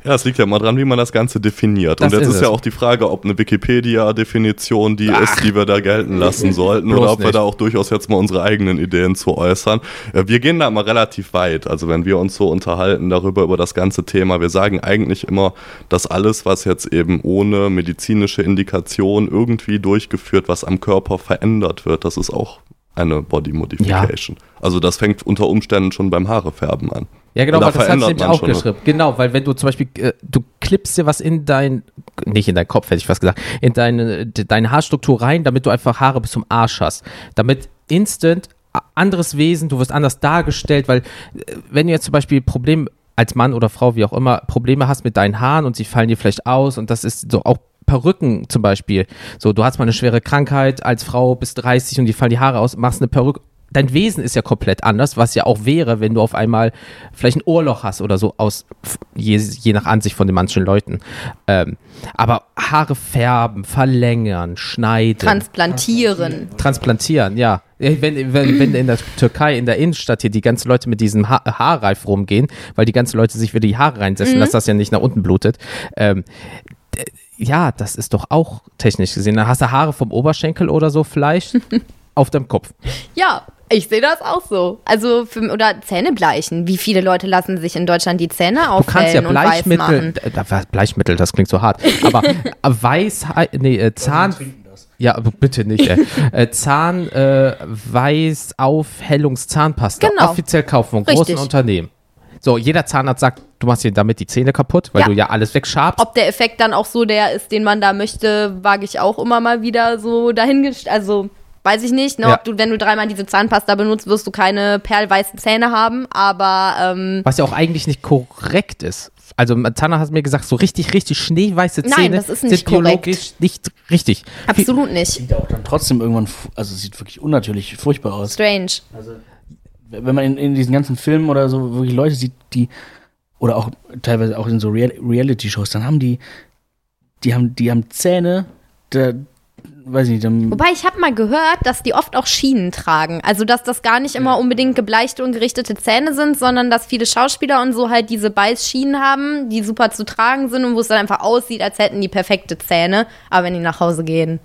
Ja, es liegt ja immer dran, wie man das Ganze definiert. Das und jetzt ist ist, ja auch die Frage, ob eine Wikipedia-Definition die ist, die wir da gelten lassen sollten, Bloß oder ob wir nicht. da auch durchaus jetzt mal unsere eigenen Ideen zu äußern. Äh, Wir gehen da immer relativ weit. Also wenn wir uns so unterhalten darüber, über das ganze Thema, wir sagen eigentlich immer, dass alles, was jetzt eben ohne medizinische Indikation irgendwie durchgeführt, was am Körper verändert wird, das ist auch eine Body Modification. Also das fängt unter Umständen schon beim Haarefärben an. Ja, genau, weil das hat nämlich auch schon, ne? geschrieben. Genau, weil wenn du zum Beispiel, äh, du klippst dir was in dein, nicht in deinen Kopf, hätte ich fast gesagt, in deine, de- deine Haarstruktur rein, damit du einfach Haare bis zum Arsch hast. Damit instant anderes Wesen, du wirst anders dargestellt, weil äh, wenn du jetzt zum Beispiel Problem als Mann oder Frau, wie auch immer, Probleme hast mit deinen Haaren und sie fallen dir vielleicht aus und das ist so auch Perücken zum Beispiel. So, du hast mal eine schwere Krankheit als Frau bis 30 und die fallen die Haare aus, machst eine Perücke. Dein Wesen ist ja komplett anders, was ja auch wäre, wenn du auf einmal vielleicht ein Ohrloch hast oder so, aus je, je nach Ansicht von den manchen Leuten. Ähm, aber Haare färben, verlängern, schneiden, Transplantieren. transplantieren, ja. Wenn, wenn, wenn in der Türkei, in der Innenstadt hier die ganzen Leute mit diesem ha Haarreif rumgehen, weil die ganzen Leute sich wieder die Haare reinsetzen, dass das ja nicht nach unten blutet. Ähm, ja, das ist doch auch technisch gesehen. Dann hast du Haare vom Oberschenkel oder so vielleicht auf deinem Kopf. Ja, ich sehe das auch so. Also, für, oder Zähne bleichen. Wie viele Leute lassen sich in Deutschland die Zähne Du kannst ja weiß Bleichmittel, äh, Bleichmittel, das klingt so hart, aber äh, Weisheit, nee, äh, Zahn, ja, bitte nicht, ey. äh, Zahn, äh, Weißaufhellungszahnpasta, Genau. offiziell kaufen von großen Richtig. Unternehmen. So, jeder Zahnarzt sagt, du machst dir damit die Zähne kaputt, weil Ja. du ja alles wegschabst. Ob der Effekt dann auch so der ist, den man da möchte, wage ich auch immer mal wieder so dahingestellt. Also weiß ich nicht, ne, Ja. ob du, wenn du dreimal diese Zahnpasta benutzt, wirst du keine perlweißen Zähne haben, aber ähm, Was ja auch eigentlich nicht korrekt ist. Also Zahnarzt hat mir gesagt, so richtig, richtig schneeweiße Nein, Zähne das ist nicht sind biologisch korrekt. nicht richtig. absolut nicht. Sieht auch dann trotzdem irgendwann, also es sieht wirklich unnatürlich furchtbar aus. Strange. wenn man in, in diesen ganzen Filmen oder so wirklich Leute sieht, die oder auch teilweise auch in so Real Reality-Shows, dann haben die, die haben, die haben Zähne, da, weiß ich nicht, dann, Wobei ich habe mal gehört, dass die oft auch Schienen tragen. Also dass das gar nicht immer unbedingt gebleichte und gerichtete Zähne sind, sondern dass viele Schauspieler und so halt diese Beißschienen haben, die super zu tragen sind und wo es dann einfach aussieht, als hätten die perfekte Zähne. Aber wenn die nach Hause gehen,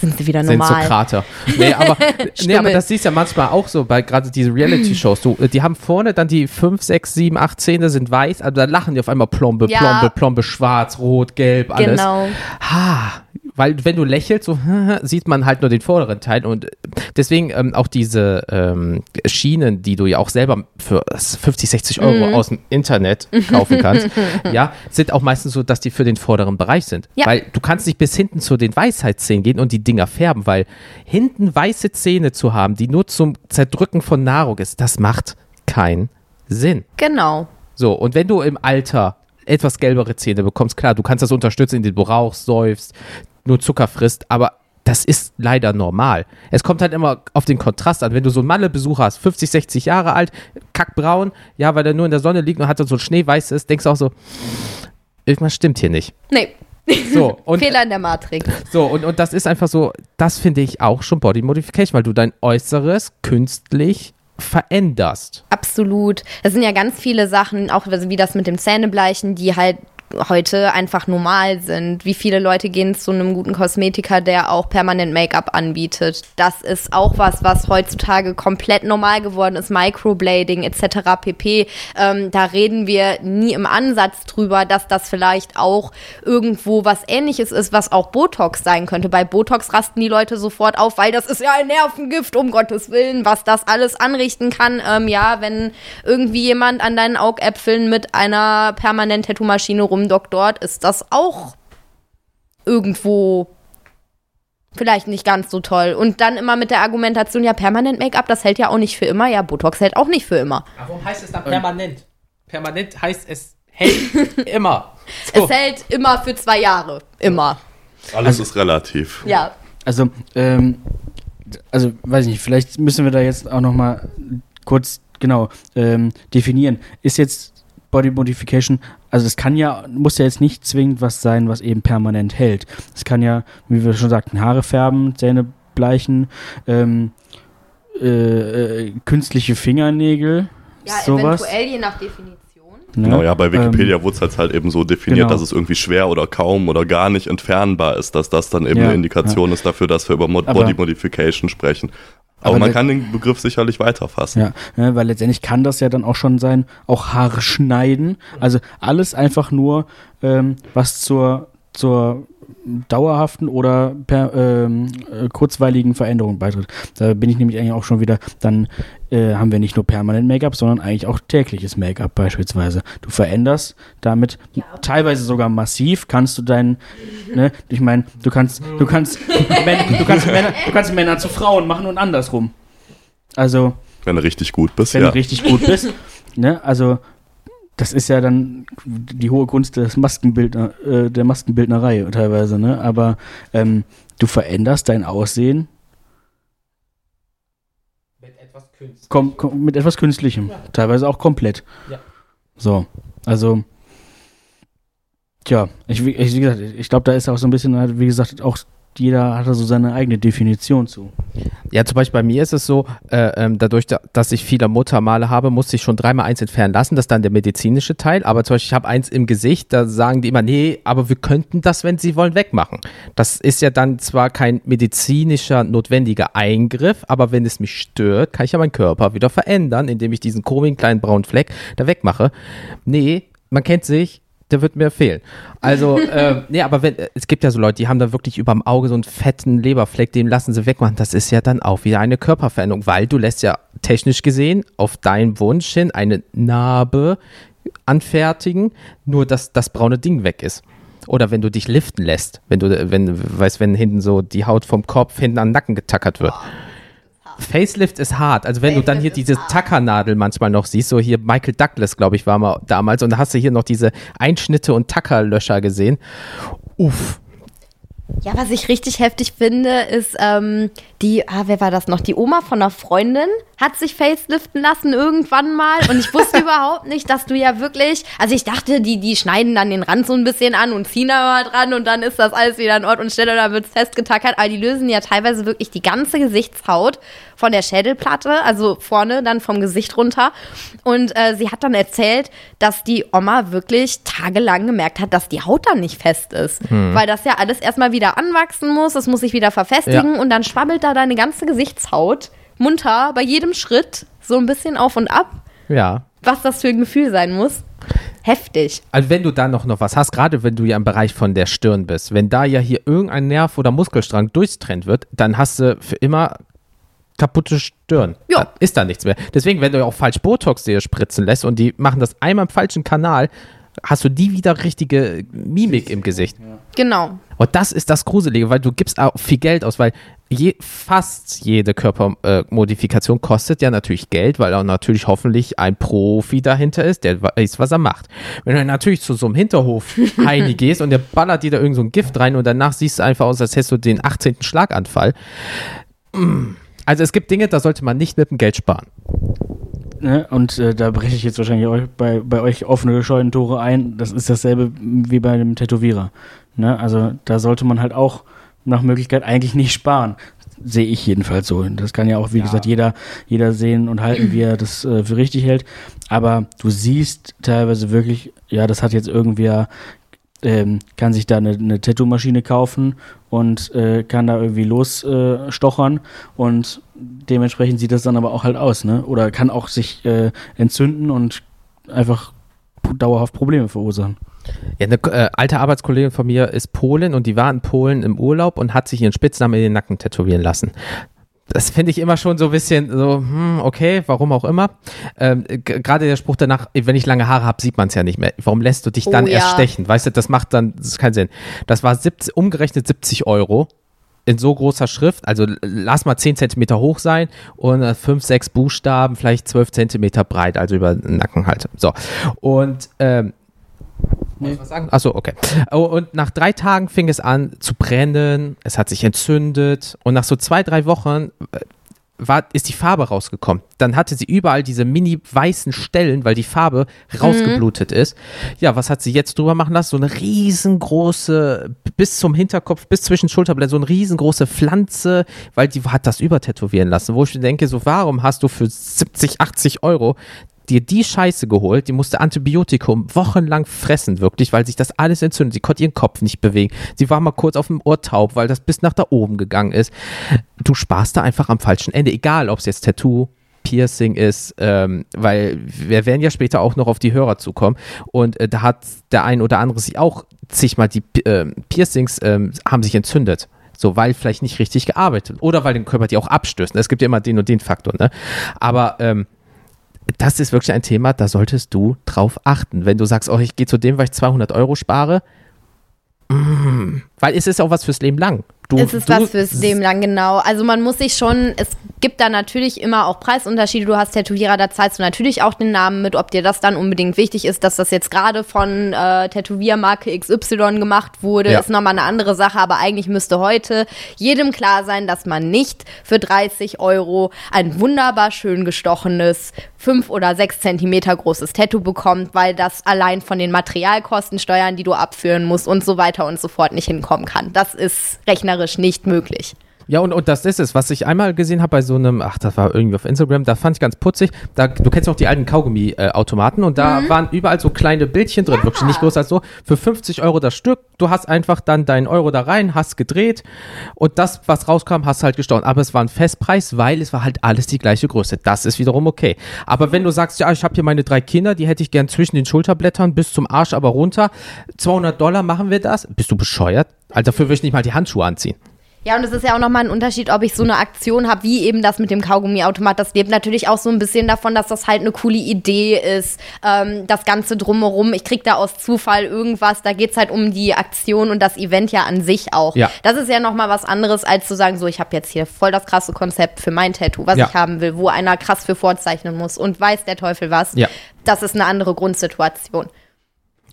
sind sie wieder sind so normal. Krater. Nee, aber, nee, aber das siehst du ja manchmal auch so bei gerade diese Reality-Shows. Die haben vorne dann die 5, 6, 7, 8 Zähne sind weiß, aber dann lachen die auf einmal plombe, Ja. plombe, plombe, schwarz, rot, gelb, alles. Genau. Ha, weil wenn du lächelst, so sieht man halt nur den vorderen Teil und deswegen ähm, auch diese ähm, Schienen, die du ja auch selber für 50, 60 Euro Mhm. aus dem Internet kaufen kannst, ja, sind auch meistens so, dass die für den vorderen Bereich sind. Ja. Weil du kannst nicht bis hinten zu den Weisheitszähnen gehen und die Dinger färben, weil hinten weiße Zähne zu haben, die nur zum Zerdrücken von Nahrung ist, das macht keinen Sinn. Genau. So, und wenn du im Alter etwas gelbere Zähne bekommst, klar, du kannst das unterstützen, indem du rauchst, säufst, nur Zucker frisst, aber das ist leider normal. Es kommt halt immer auf den Kontrast an. Wenn du so einen Malle-Besucher hast, 50, 60 Jahre alt, kackbraun, ja, weil er nur in der Sonne liegt und hat dann so ein schneeweißes, denkst du auch so, irgendwas stimmt hier nicht. Nee. So, und, Fehler in der Matrix. so, und, und das ist einfach so, das finde ich auch schon Body Modification, weil du dein Äußeres künstlich veränderst. Absolut. Es sind ja ganz viele Sachen, auch wie das mit dem Zähnebleichen, die halt heute einfach normal sind. Wie viele Leute gehen zu einem guten Kosmetiker, der auch permanent Make-up anbietet? Das ist auch was, was heutzutage komplett normal geworden ist. Microblading etc. pp. Ähm, da reden wir nie im Ansatz drüber, dass das vielleicht auch irgendwo was ähnliches ist, was auch Botox sein könnte. Bei Botox rasten die Leute sofort auf, weil das ist ja ein Nervengift, um Gottes Willen, was das alles anrichten kann. Ähm, ja, wenn irgendwie jemand an deinen Augäpfeln mit einer permanent Tattoo-Maschine rumdoktort, ist das auch irgendwo vielleicht nicht ganz so toll. Und dann immer mit der Argumentation, ja, permanent Make-up, das hält ja auch nicht für immer. Ja, Botox hält auch nicht für immer. Warum heißt es dann permanent? Permanent heißt es hält immer. So. Es hält immer für zwei Jahre. Immer. Alles ist relativ. Ja. also, ähm, also, weiß ich nicht, vielleicht müssen wir da jetzt auch noch mal kurz, genau, ähm, definieren. Ist jetzt Body Modification, also es kann ja, muss ja jetzt nicht zwingend was sein, was eben permanent hält. Es kann ja, wie wir schon sagten, Haare färben, Zähne bleichen, ähm, äh, äh, künstliche Fingernägel, Ja, sowas. eventuell je nach Definition. Ne? Genau, ja, bei Wikipedia Ähm, wurde es halt, halt eben so definiert, genau. dass es irgendwie schwer oder kaum oder gar nicht entfernbar ist, dass das dann eben Ja, eine Indikation ist dafür, dass wir über Mod Aber- Body Modification sprechen. Aber, Aber man kann den Begriff sicherlich weiterfassen. Ja, ne, weil letztendlich kann das ja dann auch schon sein, auch Haare schneiden. Also alles einfach nur, ähm, was zur, zur dauerhaften oder per, ähm, äh, kurzweiligen Veränderung beitritt. Da bin ich nämlich eigentlich auch schon wieder, dann äh, haben wir nicht nur permanent Make-up, sondern eigentlich auch tägliches Make-up beispielsweise. Du veränderst damit teilweise sogar massiv, kannst du deinen, ne, ich meine, du kannst, du kannst, du kannst Männer, du kannst Männer zu Frauen machen und andersrum. Also, Wenn du richtig gut bist, wenn ja. du richtig gut bist. ne? Also das ist ja dann die hohe Kunst des Maskenbildner, äh, der Maskenbildnerei teilweise, ne? Aber ähm, du veränderst dein Aussehen Mit etwas künstlich. kom kom mit etwas Künstlichem, teilweise auch komplett. Ja. So, also tja, ich, wie- ich, wie gesagt, ich glaube, da ist auch so ein bisschen, halt, wie gesagt, auch jeder hat da so seine eigene Definition zu. Ja, zum Beispiel bei mir ist es so, äh, ähm, dadurch, da, dass ich viele Muttermale habe, musste ich schon dreimal eins entfernen lassen. Das ist dann der medizinische Teil. Aber zum Beispiel, ich habe eins im Gesicht, da sagen die immer, nee, aber wir könnten das, wenn sie wollen, wegmachen. Das ist ja dann zwar kein medizinischer notwendiger Eingriff, aber wenn es mich stört, kann ich ja meinen Körper wieder verändern, indem ich diesen komischen kleinen braunen Fleck da wegmache. Nee, man kennt sich, der wird mir fehlen. Also, äh, nee, aber wenn, es gibt ja so Leute, die haben da wirklich überm Auge so einen fetten Leberfleck, den lassen sie wegmachen. Das ist ja dann auch wieder eine Körperveränderung, weil du lässt ja technisch gesehen auf deinen Wunsch hin eine Narbe anfertigen, nur dass das braune Ding weg ist. Oder wenn du dich liften lässt, wenn du, wenn, weißt, wenn hinten so die Haut vom Kopf hinten an den Nacken getackert wird. Facelift ist hart. Also wenn du dann hier diese Tackernadel manchmal noch siehst, so hier Michael Douglas, glaube ich, war mal damals, und da hast du hier noch diese Einschnitte und Tackerlöscher gesehen. Uff. Ja, was ich richtig heftig finde, ist ähm, die, ah, wer war das noch? Die Oma von einer Freundin hat sich faceliften lassen irgendwann mal. Und ich wusste überhaupt nicht, dass du ja wirklich, also ich dachte, die, die schneiden dann den Rand so ein bisschen an und ziehen da mal dran und dann ist das alles wieder in Ort und Stelle und dann wird es festgetackert, aber die lösen ja teilweise wirklich die ganze Gesichtshaut von der Schädelplatte, also vorne dann vom Gesicht runter. Und äh, sie hat dann erzählt, dass die Oma wirklich tagelang gemerkt hat, dass die Haut dann nicht fest ist, weil das ja alles erstmal wieder anwachsen muss, es muss sich wieder verfestigen Ja. und dann schwabbelt da deine ganze Gesichtshaut munter bei jedem Schritt so ein bisschen auf und ab. Ja. Was das für ein Gefühl sein muss. Heftig. Also wenn du da noch, noch was hast, gerade wenn du ja im Bereich von der Stirn bist, wenn da ja hier irgendein Nerv oder Muskelstrang durchtrennt wird, dann hast du für immer kaputte Stirn. Ja. Ist da nichts mehr. Deswegen, wenn du auch falsch Botox dir spritzen lässt und die machen das einmal im falschen Kanal, hast du die wieder richtige Mimik im Gesicht. Genau. Und das ist das Gruselige, weil du gibst auch viel Geld aus, weil je, fast jede Körpermodifikation äh, kostet ja natürlich Geld, weil auch natürlich hoffentlich ein Profi dahinter ist, der weiß, was er macht. Wenn du dann natürlich zu so einem Hinterhof Heini gehst und der ballert dir da irgend so ein Gift rein und danach siehst du einfach aus, als hättest du den 18. Schlaganfall. Mm. Also es gibt Dinge, da sollte man nicht mit dem Geld sparen. Ne? Und äh, da breche ich jetzt wahrscheinlich euch, bei, bei euch offene Scheunentore ein. Das ist dasselbe wie bei einem Tätowierer. Ne? Also da sollte man halt auch nach Möglichkeit eigentlich nicht sparen. Sehe ich jedenfalls so. Das kann ja auch, wie gesagt, jeder, jeder sehen und halten, wie er das äh, für richtig hält. Aber du siehst teilweise wirklich, ja, das hat jetzt irgendwer, ähm, kann sich da eine, eine Tattoo-Maschine kaufen und äh, kann da irgendwie losstochern äh, und dementsprechend sieht das dann aber auch halt aus, ne? Oder kann auch sich äh, entzünden und einfach dauerhaft Probleme verursachen. Ja, eine äh, alte Arbeitskollegin von mir ist Polin und die war in Polen im Urlaub und hat sich ihren Spitznamen in den Nacken tätowieren lassen. Das finde ich immer schon so ein bisschen so, hm, okay, warum auch immer. Ähm, Gerade der Spruch danach, wenn ich lange Haare habe, sieht man es ja nicht mehr. Warum lässt du dich Oh dann erst ja. stechen? Weißt du, das macht dann das ist keinen Sinn. Das war 70, umgerechnet 70 Euro in so großer Schrift, also lass mal 10 Zentimeter hoch sein und 5, 6 Buchstaben, vielleicht 12 Zentimeter breit, also über den Nacken halt. So. Und ähm, muss ich was sagen? Achso, okay. Oh, Und nach drei Tagen fing es an zu brennen, es hat sich entzündet und nach so zwei, drei Wochen äh, war, ist die Farbe rausgekommen. Dann hatte sie überall diese mini weißen Stellen, weil die Farbe rausgeblutet ist. Ja, was hat sie jetzt drüber machen lassen? So eine riesengroße, bis zum Hinterkopf, bis zwischen Schulterblättern, so eine riesengroße Pflanze, weil die hat das übertätowieren lassen. Wo ich mir denke, so warum hast du für 70, 80 Euro dir die Scheiße geholt, die musste Antibiotikum wochenlang fressen, wirklich, weil sich das alles entzündet. Sie konnte ihren Kopf nicht bewegen. Sie war mal kurz auf dem Ohr taub, weil das bis nach da oben gegangen ist. Du sparst da einfach am falschen Ende, egal ob es jetzt Tattoo, Piercing ist, ähm, weil wir werden ja später auch noch auf die Hörer zukommen und äh, da hat der ein oder andere sich auch zigmal die ähm, Piercings ähm, haben sich entzündet. So, weil vielleicht nicht richtig gearbeitet oder weil den Körper die auch abstößen. Es gibt ja immer den und den Faktor, ne? Aber ähm, das ist wirklich ein Thema, da solltest du drauf achten. Wenn du sagst, oh, ich gehe zu dem, weil ich 200 Euro spare, mm, weil es ist auch was fürs Leben lang. Du, es ist du, was fürs Leben lang, genau. Also man muss sich schon, es gibt da natürlich immer auch Preisunterschiede. Du hast Tätowierer, da zahlst du natürlich auch den Namen mit. Ob dir das dann unbedingt wichtig ist, dass das jetzt gerade von äh, Tätowiermarke XY gemacht wurde, Ja. ist nochmal eine andere Sache. Aber eigentlich müsste heute jedem klar sein, dass man nicht für 30 Euro ein wunderbar schön gestochenes, fünf oder sechs Zentimeter großes Tattoo bekommt, weil das allein von den Materialkosten, Steuern, die du abführen musst und so weiter und so fort nicht hinkommen kann. Das ist rechnerisch nicht möglich. Ja, und, und das ist es, was ich einmal gesehen habe bei so einem, ach, das war irgendwie auf Instagram, da fand ich ganz putzig. Da, du kennst auch die alten Kaugummi-Automaten und da Mhm. waren überall so kleine Bildchen drin, wirklich nicht größer als so. Für 50 Euro das Stück, du hast einfach dann deinen Euro da rein, hast gedreht und das, was rauskam, hast halt gestaunt. Aber es war ein Festpreis, weil es war halt alles die gleiche Größe. Das ist wiederum okay. Aber wenn du sagst, ja, ich habe hier meine drei Kinder, die hätte ich gern zwischen den Schulterblättern bis zum Arsch aber runter, 200 Dollar machen wir das? Bist du bescheuert? Also dafür würde ich nicht mal die Handschuhe anziehen. Ja, und es ist ja auch nochmal ein Unterschied, ob ich so eine Aktion habe, wie eben das mit dem Kaugummiautomat. Das lebt natürlich auch so ein bisschen davon, dass das halt eine coole Idee ist. Ähm, das Ganze drumherum. Ich krieg da aus Zufall irgendwas. Da geht's halt um die Aktion und das Event ja an sich auch. Ja. Das ist ja nochmal was anderes, als zu sagen, so, ich habe jetzt hier voll das krasse Konzept für mein Tattoo, was Ja. ich haben will, wo einer krass für vorzeichnen muss und weiß der Teufel was. Ja. Das ist eine andere Grundsituation.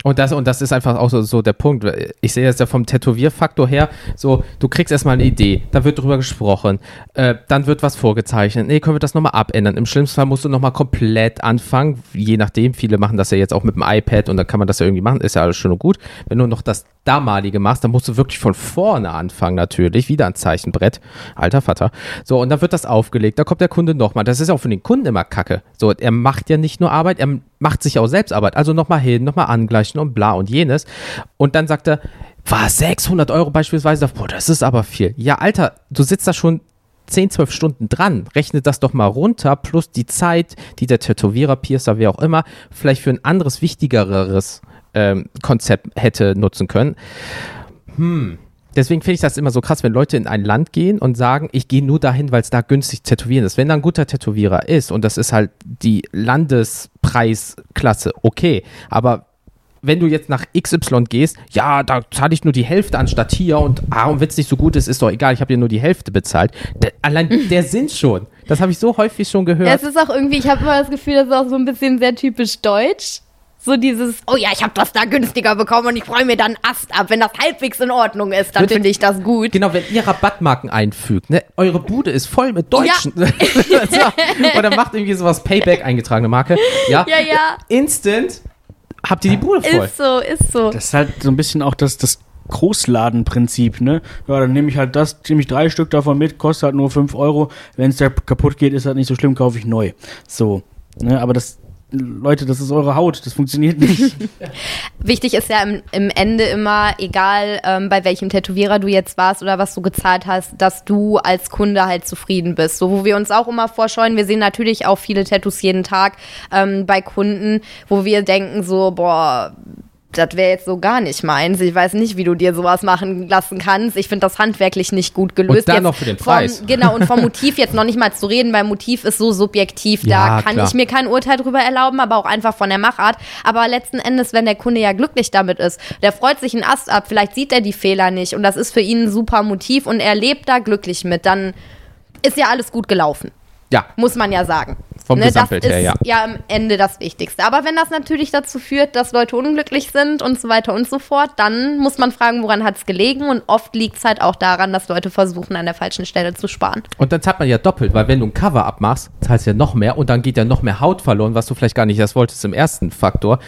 Und das, und das ist einfach auch so, so der Punkt. Ich sehe das ja vom Tätowierfaktor her, so, du kriegst erstmal eine Idee, da wird drüber gesprochen, äh, dann wird was vorgezeichnet. Nee, können wir das nochmal abändern. Im schlimmsten Fall musst du nochmal komplett anfangen, je nachdem. Viele machen das ja jetzt auch mit dem iPad und dann kann man das ja irgendwie machen, ist ja alles schön und gut. Wenn du noch das damalige machst, dann musst du wirklich von vorne anfangen, natürlich. Wieder ein Zeichenbrett. Alter Vater. So, und dann wird das aufgelegt, da kommt der Kunde nochmal. Das ist auch für den Kunden immer kacke. So, er macht ja nicht nur Arbeit, er macht sich auch selbst Arbeit. Also nochmal hin, nochmal angleichen und bla und jenes. Und dann sagt er, war 600 Euro beispielsweise, boah, das ist aber viel. Ja, Alter, du sitzt da schon 10, 12 Stunden dran. Rechne das doch mal runter, plus die Zeit, die der Tätowierer, Piercer, wer auch immer, vielleicht für ein anderes, wichtigeres ähm, Konzept hätte nutzen können. Hm. Deswegen finde ich das immer so krass, wenn Leute in ein Land gehen und sagen, ich gehe nur dahin, weil es da günstig tätowieren ist. Wenn da ein guter Tätowierer ist und das ist halt die Landespreisklasse, okay. Aber wenn du jetzt nach XY gehst, ja, da zahle ich nur die Hälfte anstatt hier und ah, und wenn es nicht so gut ist, ist doch egal, ich habe dir nur die Hälfte bezahlt. Der, allein der Sinn schon. Das habe ich so häufig schon gehört. Ja, es ist auch irgendwie, ich habe immer das Gefühl, das ist auch so ein bisschen sehr typisch deutsch. So dieses, oh ja, ich habe das da günstiger bekommen und ich freue mir dann Ast ab. Wenn das halbwegs in Ordnung ist, dann finde ich das gut. Genau, wenn ihr Rabattmarken einfügt, ne, eure Bude ist voll mit Deutschen. so, oder macht irgendwie sowas Payback eingetragene Marke. Ja, Ja, ja. Instant habt ihr die Bude voll. Ist so, ist so. Das ist halt so ein bisschen auch das, das Großladenprinzip, ne? Ja, dann nehme ich halt das, nehme ich drei Stück davon mit, kostet halt nur 5 Euro. Wenn es da kaputt geht, ist halt nicht so schlimm, kaufe ich neu. So. Ne? Aber das, Leute, das ist eure Haut, das funktioniert nicht. Wichtig ist ja im, im Ende immer, egal ähm, bei welchem Tätowierer du jetzt warst oder was du gezahlt hast, dass du als Kunde halt zufrieden bist. So, wo wir uns auch immer vorscheuen, wir sehen natürlich auch viele Tattoos jeden Tag ähm, bei Kunden, wo wir denken so, boah, das wäre jetzt so gar nicht meins. Ich weiß nicht, wie du dir sowas machen lassen kannst. Ich finde das handwerklich nicht gut gelöst. Und dann Jetzt noch für den vom- Preis. Genau, und vom Motiv jetzt noch nicht mal zu reden, weil Motiv ist so subjektiv. Ja, da kann klar. ich mir kein Urteil drüber erlauben, aber auch einfach von der Machart. Aber letzten Endes, wenn der Kunde ja glücklich damit ist, der freut sich einen Ast ab, vielleicht sieht er die Fehler nicht und das ist für ihn ein super Motiv und er lebt da glücklich mit, dann ist ja alles gut gelaufen. Ja, Muss man ja sagen. Vom Ne, Gesamtbild das ist her, ja. am Ende das Wichtigste. Aber wenn das natürlich dazu führt, dass Leute unglücklich sind und so weiter und so fort, dann muss man fragen, woran hat es gelegen. Und oft liegt es halt auch daran, dass Leute versuchen, an der falschen Stelle zu sparen. und dann zahlt man ja doppelt, weil wenn du ein Cover abmachst, zahlst du ja noch mehr und dann geht ja noch mehr Haut verloren, was du vielleicht gar nicht erst wolltest im ersten Faktor.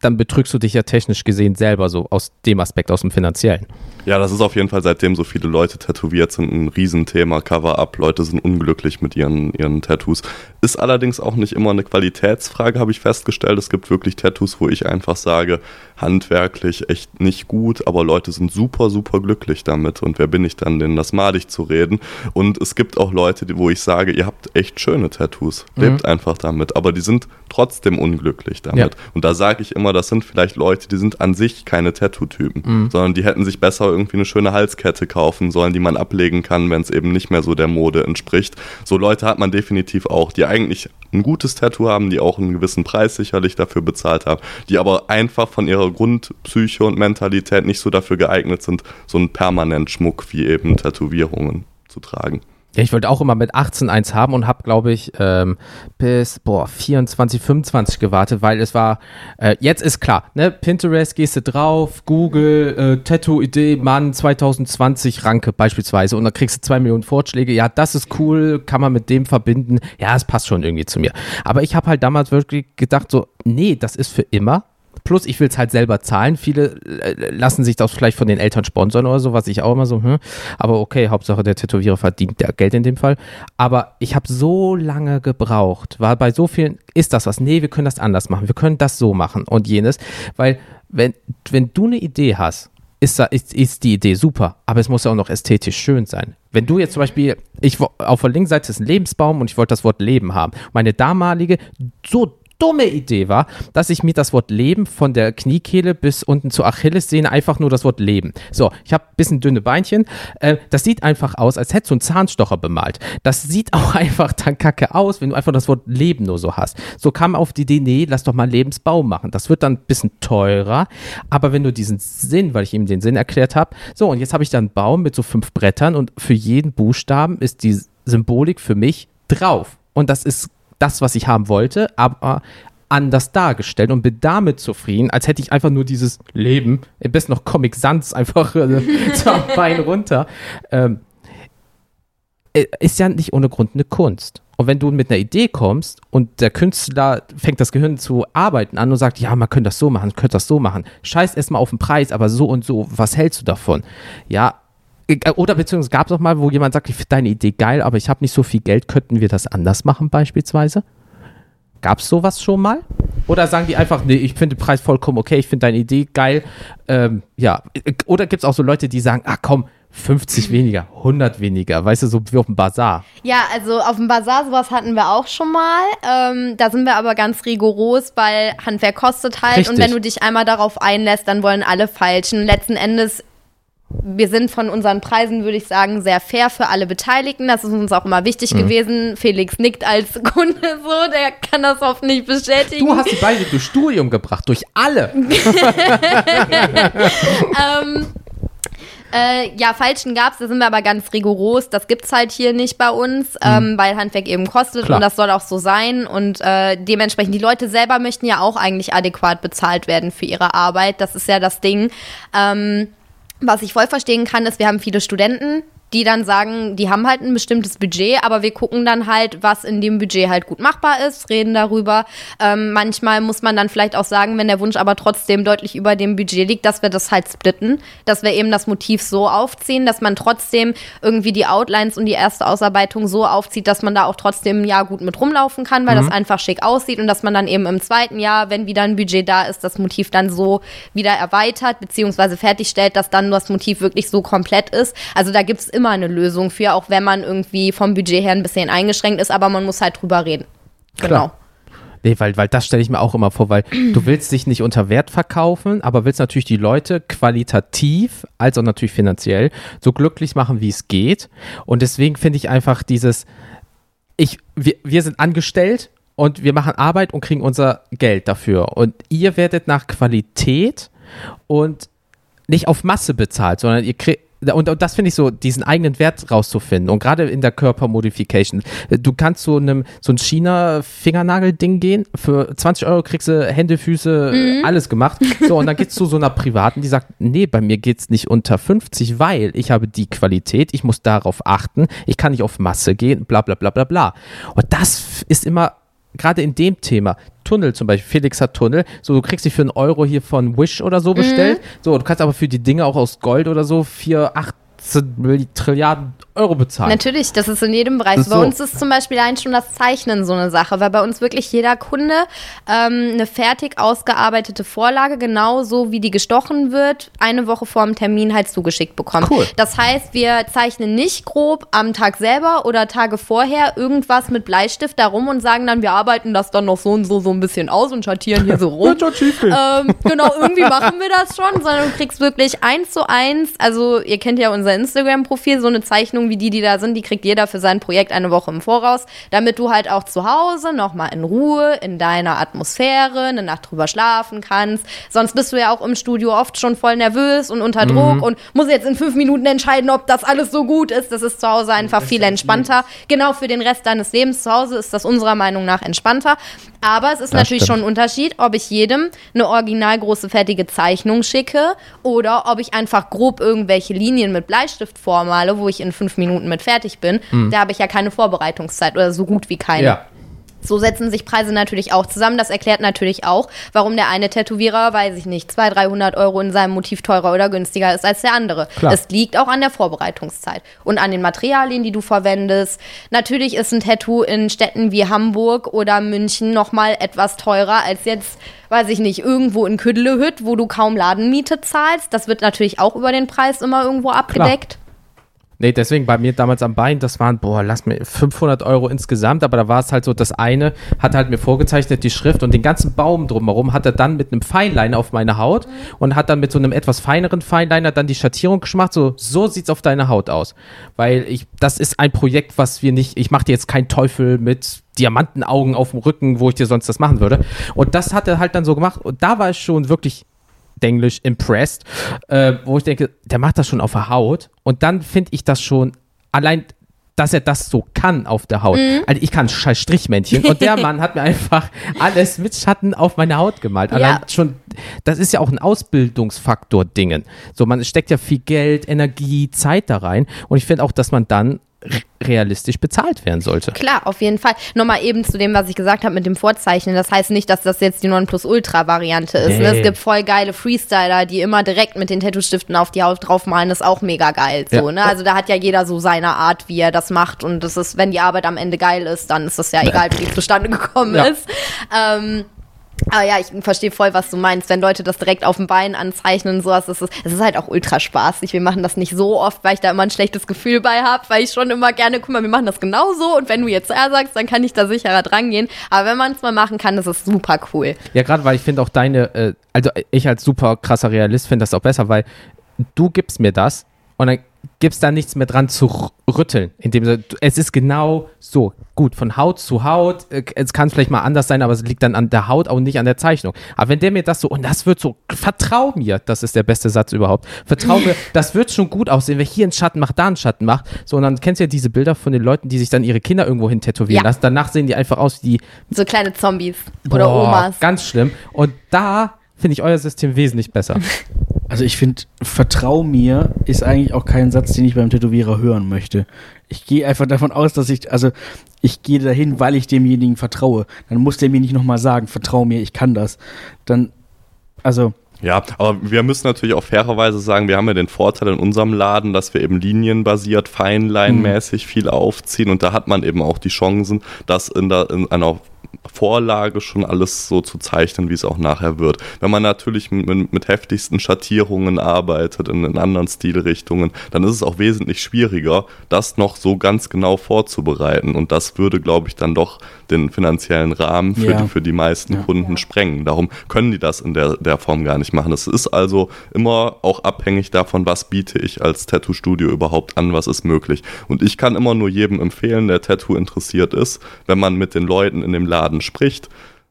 Dann betrügst du dich ja technisch gesehen selber so aus dem Aspekt, aus dem finanziellen. Ja, das ist auf jeden Fall, seitdem so viele Leute tätowiert sind, ein Riesenthema. Cover-up, Leute sind unglücklich mit ihren, ihren Tattoos. Ist allerdings auch nicht immer eine Qualitätsfrage, habe ich festgestellt. Es gibt wirklich Tattoos, wo ich einfach sage, handwerklich echt nicht gut, aber Leute sind super, super glücklich damit. Und wer bin ich dann, denen das madig zu reden? Und es gibt auch Leute, wo ich sage, ihr habt echt schöne Tattoos. Lebt einfach damit. Aber die sind trotzdem unglücklich damit. Ja. Und da sage ich immer, das sind vielleicht Leute, die sind an sich keine Tattoo-Typen, sondern die hätten sich besser irgendwie eine schöne Halskette kaufen sollen, die man ablegen kann, wenn es eben nicht mehr so der Mode entspricht. So Leute hat man definitiv auch, die eigentlich ein gutes Tattoo haben, die auch einen gewissen Preis sicherlich dafür bezahlt haben, die aber einfach von ihrer Grundpsyche und Mentalität nicht so dafür geeignet sind, so einen permanent Schmuck wie eben Tätowierungen zu tragen. Ja, ich wollte auch immer mit 18 eins haben und habe, glaube ich, ähm, bis boah, 24, 25 gewartet, weil es war, äh, jetzt ist klar, ne, Pinterest gehst du drauf, Google, äh, Tattoo-Idee, Mann, 2020 Ranke beispielsweise und dann kriegst du zwei Millionen Vorschläge, ja, das ist cool, kann man mit dem verbinden, ja, es passt schon irgendwie zu mir. Aber ich habe halt damals wirklich gedacht so, nee, das ist für immer, Plus, ich will es halt selber zahlen. Viele äh, lassen sich das vielleicht von den Eltern sponsern oder so, was ich auch immer so, hm. aber okay, Hauptsache der Tätowierer verdient der Geld in dem Fall. Aber ich habe so lange gebraucht, war bei so vielen, ist das was? Nee, wir können das anders machen, wir können das so machen und jenes, weil wenn, wenn du eine Idee hast, ist, ist, ist die Idee super, aber es muss ja auch noch ästhetisch schön sein. Wenn du jetzt zum Beispiel, ich auf der linken Seite ist ein Lebensbaum und ich wollte das Wort Leben haben. Meine damalige, so dumme Idee war, dass ich mir das Wort Leben von der Kniekehle bis unten zur Achillessehne einfach nur das Wort Leben. So, ich habe ein bisschen dünne Beinchen. Äh, das sieht einfach aus, als hättest du einen Zahnstocher bemalt. Das sieht auch einfach dann kacke aus, wenn du einfach das Wort Leben nur so hast. So kam auf die Idee, nee, lass doch mal Lebensbaum machen. Das wird dann ein bisschen teurer, aber wenn du diesen Sinn, weil ich ihm den Sinn erklärt habe, so, und jetzt habe ich da einen Baum mit so fünf Brettern und für jeden Buchstaben ist die Symbolik für mich drauf. Und das ist das, was ich haben wollte, aber anders dargestellt und bin damit zufrieden, als hätte ich einfach nur dieses Leben, am besten noch Comic Sans einfach äh, am Bein runter. Ähm, äh, ist ja nicht ohne Grund eine Kunst. Und wenn du mit einer Idee kommst und der Künstler fängt das Gehirn zu arbeiten an und sagt, ja, man könnte das so machen, könnte das so machen, scheiß erstmal auf den Preis, aber so und so, was hältst du davon? Ja, oder beziehungsweise gab es auch mal, wo jemand sagt, ich finde deine Idee geil, aber ich habe nicht so viel Geld, könnten wir das anders machen beispielsweise? Gab es sowas schon mal? Oder sagen die einfach, nee, ich finde den Preis vollkommen okay, ich finde deine Idee geil. Ähm, ja, oder gibt es auch so Leute, die sagen, ah komm, 50 weniger, 100 weniger, weißt du, so wie auf dem Bazar. Ja, also auf dem Bazar sowas hatten wir auch schon mal. Ähm, da sind wir aber ganz rigoros, weil Handwerk kostet halt. Und Richtig. wenn du dich einmal darauf einlässt, dann wollen alle falschen. Letzten Endes, wir sind von unseren Preisen, würde ich sagen, sehr fair für alle Beteiligten. Das ist uns auch immer Mhm. wichtig gewesen. Felix nickt als Kunde so, der kann das hoffentlich bestätigen. Du hast die beide durch Studium gebracht, durch alle. ähm, äh, ja, Falschen gab's, da sind wir aber ganz rigoros. Das gibt's halt hier nicht bei uns, ähm, weil Handwerk eben kostet Mhm. Klar. und das soll auch so sein. Und äh, dementsprechend, die Leute selber möchten ja auch eigentlich adäquat bezahlt werden für ihre Arbeit. Das ist ja das Ding. Ähm, was ich voll verstehen kann, ist, wir haben viele Studenten, die dann sagen, die haben halt ein bestimmtes Budget, aber wir gucken dann halt, was in dem Budget halt gut machbar ist, reden darüber. Ähm, manchmal muss man dann vielleicht auch sagen, wenn der Wunsch aber trotzdem deutlich über dem Budget liegt, dass wir das halt splitten, dass wir eben das Motiv so aufziehen, dass man trotzdem irgendwie die Outlines und die erste Ausarbeitung so aufzieht, dass man da auch trotzdem ein Jahr gut mit rumlaufen kann, weil das einfach schick aussieht und dass man dann eben im zweiten Jahr, wenn wieder ein Budget da ist, das Motiv dann so wieder erweitert beziehungsweise fertigstellt, dass dann das Motiv wirklich so komplett ist. Also da gibt's immer eine Lösung für, auch wenn man irgendwie vom Budget her ein bisschen eingeschränkt ist, aber man muss halt drüber reden. Genau. Klar. Nee, weil, weil das stelle ich mir auch immer vor, weil du willst dich nicht unter Wert verkaufen, aber willst natürlich die Leute qualitativ, als auch natürlich finanziell, so glücklich machen, wie es geht. Und deswegen finde ich einfach dieses, ich, wir, wir sind angestellt und wir machen Arbeit und kriegen unser Geld dafür. Und ihr werdet nach Qualität und nicht auf Masse bezahlt, sondern ihr kriegt. Und, und das finde ich so, diesen eigenen Wert rauszufinden. Und gerade in der Körpermodification. Du kannst so einem so ein China-Fingernagel-Ding gehen. Für 20 Euro kriegst du Hände, Füße, alles gemacht. So, und dann geht's zu so einer Privaten, die sagt, nee, bei mir geht's nicht unter 50, weil ich habe die Qualität, ich muss darauf achten, ich kann nicht auf Masse gehen, bla bla bla bla bla. Und das ist immer gerade in dem Thema, Tunnel zum Beispiel, Felix hat Tunnel, so du kriegst dich für einen Euro hier von Wish oder so bestellt, so du kannst aber für die Dinge auch aus Gold oder so vier, 18 Milli- Trilliarden Euro bezahlen. Natürlich, das ist in jedem Bereich. Bei so. uns ist zum Beispiel allein schon das Zeichnen so eine Sache, weil bei uns wirklich jeder Kunde ähm, eine fertig ausgearbeitete Vorlage, genauso wie die gestochen wird, eine Woche vor dem Termin halt zugeschickt bekommt. Cool. Das heißt, wir zeichnen nicht grob am Tag selber oder Tage vorher irgendwas mit Bleistift darum und sagen dann, wir arbeiten das dann noch so und so so ein bisschen aus und schattieren hier so rum. ähm, genau, irgendwie machen wir das schon, sondern du kriegst wirklich eins zu eins, also ihr kennt ja unser Instagram-Profil, so eine Zeichnung wie die, die da sind, die kriegt jeder für sein Projekt eine Woche im Voraus, damit du halt auch zu Hause nochmal in Ruhe, in deiner Atmosphäre, eine Nacht drüber schlafen kannst. Sonst bist du ja auch im Studio oft schon voll nervös und unter Druck und muss jetzt in fünf Minuten entscheiden, ob das alles so gut ist. Das ist zu Hause einfach viel entspannter. Genau für den Rest deines Lebens zu Hause ist das unserer Meinung nach entspannter. Aber es ist Das natürlich stimmt. schon ein Unterschied, ob ich jedem eine original große fertige Zeichnung schicke oder ob ich einfach grob irgendwelche Linien mit Bleistift vormale, wo ich in fünf Minuten mit fertig bin. Da habe ich ja keine Vorbereitungszeit oder so gut wie keine. ja. So setzen sich Preise natürlich auch zusammen. Das erklärt natürlich auch, warum der eine Tätowierer, weiß ich nicht, 200, 300 Euro in seinem Motiv teurer oder günstiger ist als der andere. Klar. Es liegt auch an der Vorbereitungszeit und an den Materialien, die du verwendest. Natürlich ist ein Tattoo in Städten wie Hamburg oder München nochmal etwas teurer als jetzt, weiß ich nicht, irgendwo in Küdelehütt, wo du kaum Ladenmiete zahlst. Das wird natürlich auch über den Preis immer irgendwo abgedeckt. Nee, deswegen bei mir damals am Bein, das waren, boah, lass mir 500 Euro insgesamt, aber da war es halt so, das eine hat halt mir vorgezeichnet die Schrift und den ganzen Baum drumherum hat er dann mit einem Feinliner auf meine Haut und hat dann mit so einem etwas feineren Feinliner dann die Schattierung gemacht, so, so sieht's auf deine Haut aus. Weil ich, das ist ein Projekt, was wir nicht, ich mache dir jetzt keinen Teufel mit Diamantenaugen auf dem Rücken, wo ich dir sonst das machen würde. Und das hat er halt dann so gemacht und da war ich schon wirklich Englisch impressed, äh, wo ich denke, der macht das schon auf der Haut und dann finde ich das schon allein dass er das so kann auf der Haut. Also ich kann scheiß Strichmännchen und der Mann hat mir einfach alles mit Schatten auf meine Haut gemalt. Allein Ja. schon, das ist ja auch ein Ausbildungsfaktor Dingen. So, man steckt ja viel Geld, Energie, Zeit da rein und ich finde auch, dass man dann realistisch bezahlt werden sollte. Klar, auf jeden Fall. Nochmal eben zu dem, was ich gesagt habe mit dem Vorzeichnen. Das heißt nicht, dass das jetzt die Nonplusultra-Variante ist. Nee. Ne? Es gibt voll geile Freestyler, die immer direkt mit den Tattoo-Stiften auf die Haut draufmalen. Das ist auch mega geil. So, Ja. ne? Also da hat ja jeder so seine Art, wie er das macht. Und das ist, wenn die Arbeit am Ende geil ist, dann ist das ja egal, wie die zustande gekommen Ja. ist. Ähm, aber ja, ich verstehe voll, was du meinst. Wenn Leute das direkt auf dem Bein anzeichnen und sowas, das ist, es ist halt auch ultra spaßig. Wir machen das nicht so oft, weil ich da immer ein schlechtes Gefühl bei habe, weil ich schon immer gerne, guck mal, wir machen das genauso und wenn du jetzt ja sagst, dann kann ich da sicherer dran gehen. Aber wenn man es mal machen kann, das ist super cool. Ja, gerade weil ich finde auch deine, äh, also ich als super krasser Realist finde das auch besser, weil du gibst mir das und dann gibst da nichts mehr dran zu rütteln. Indem du, es ist genau so. Gut, von Haut zu Haut. äh, Es kann vielleicht mal anders sein, aber es liegt dann an der Haut auch nicht an der Zeichnung. Aber wenn der mir das so, und das wird so, vertrau mir, das ist der beste Satz überhaupt. Vertrau mir, das wird schon gut aussehen, wer hier einen Schatten macht, da einen Schatten macht. So, und dann kennst du ja diese Bilder von den Leuten, die sich dann ihre Kinder irgendwo hin tätowieren Ja. lassen. Danach sehen die einfach aus wie So kleine Zombies oder Boah, Omas. Ganz schlimm. Und da finde ich euer System wesentlich besser. Also ich finde, vertrau mir ist eigentlich auch kein Satz, den ich beim Tätowierer hören möchte. Ich gehe einfach davon aus, dass ich, also ich gehe dahin, weil ich demjenigen vertraue. Dann muss der mir nicht nochmal sagen, vertrau mir, ich kann das. Dann, also, Ja, aber wir müssen natürlich auch fairerweise sagen, wir haben ja den Vorteil in unserem Laden, dass wir eben linienbasiert, feinleinmäßig viel aufziehen und da hat man eben auch die Chancen, das in, der, in einer Vorlage schon alles so zu zeichnen, wie es auch nachher wird. Wenn man natürlich mit, mit heftigsten Schattierungen arbeitet, in, in anderen Stilrichtungen, dann ist es auch wesentlich schwieriger, das noch so ganz genau vorzubereiten. Und das würde, glaube ich, dann doch den finanziellen Rahmen für, Ja. die, für die meisten Ja. Kunden sprengen. Darum können die das in der, der Form gar nicht machen. Es ist also immer auch abhängig davon, was biete ich als Tattoo-Studio überhaupt an, was ist möglich. Und ich kann immer nur jedem empfehlen, der Tattoo interessiert ist, wenn man mit den Leuten in dem Laden spricht,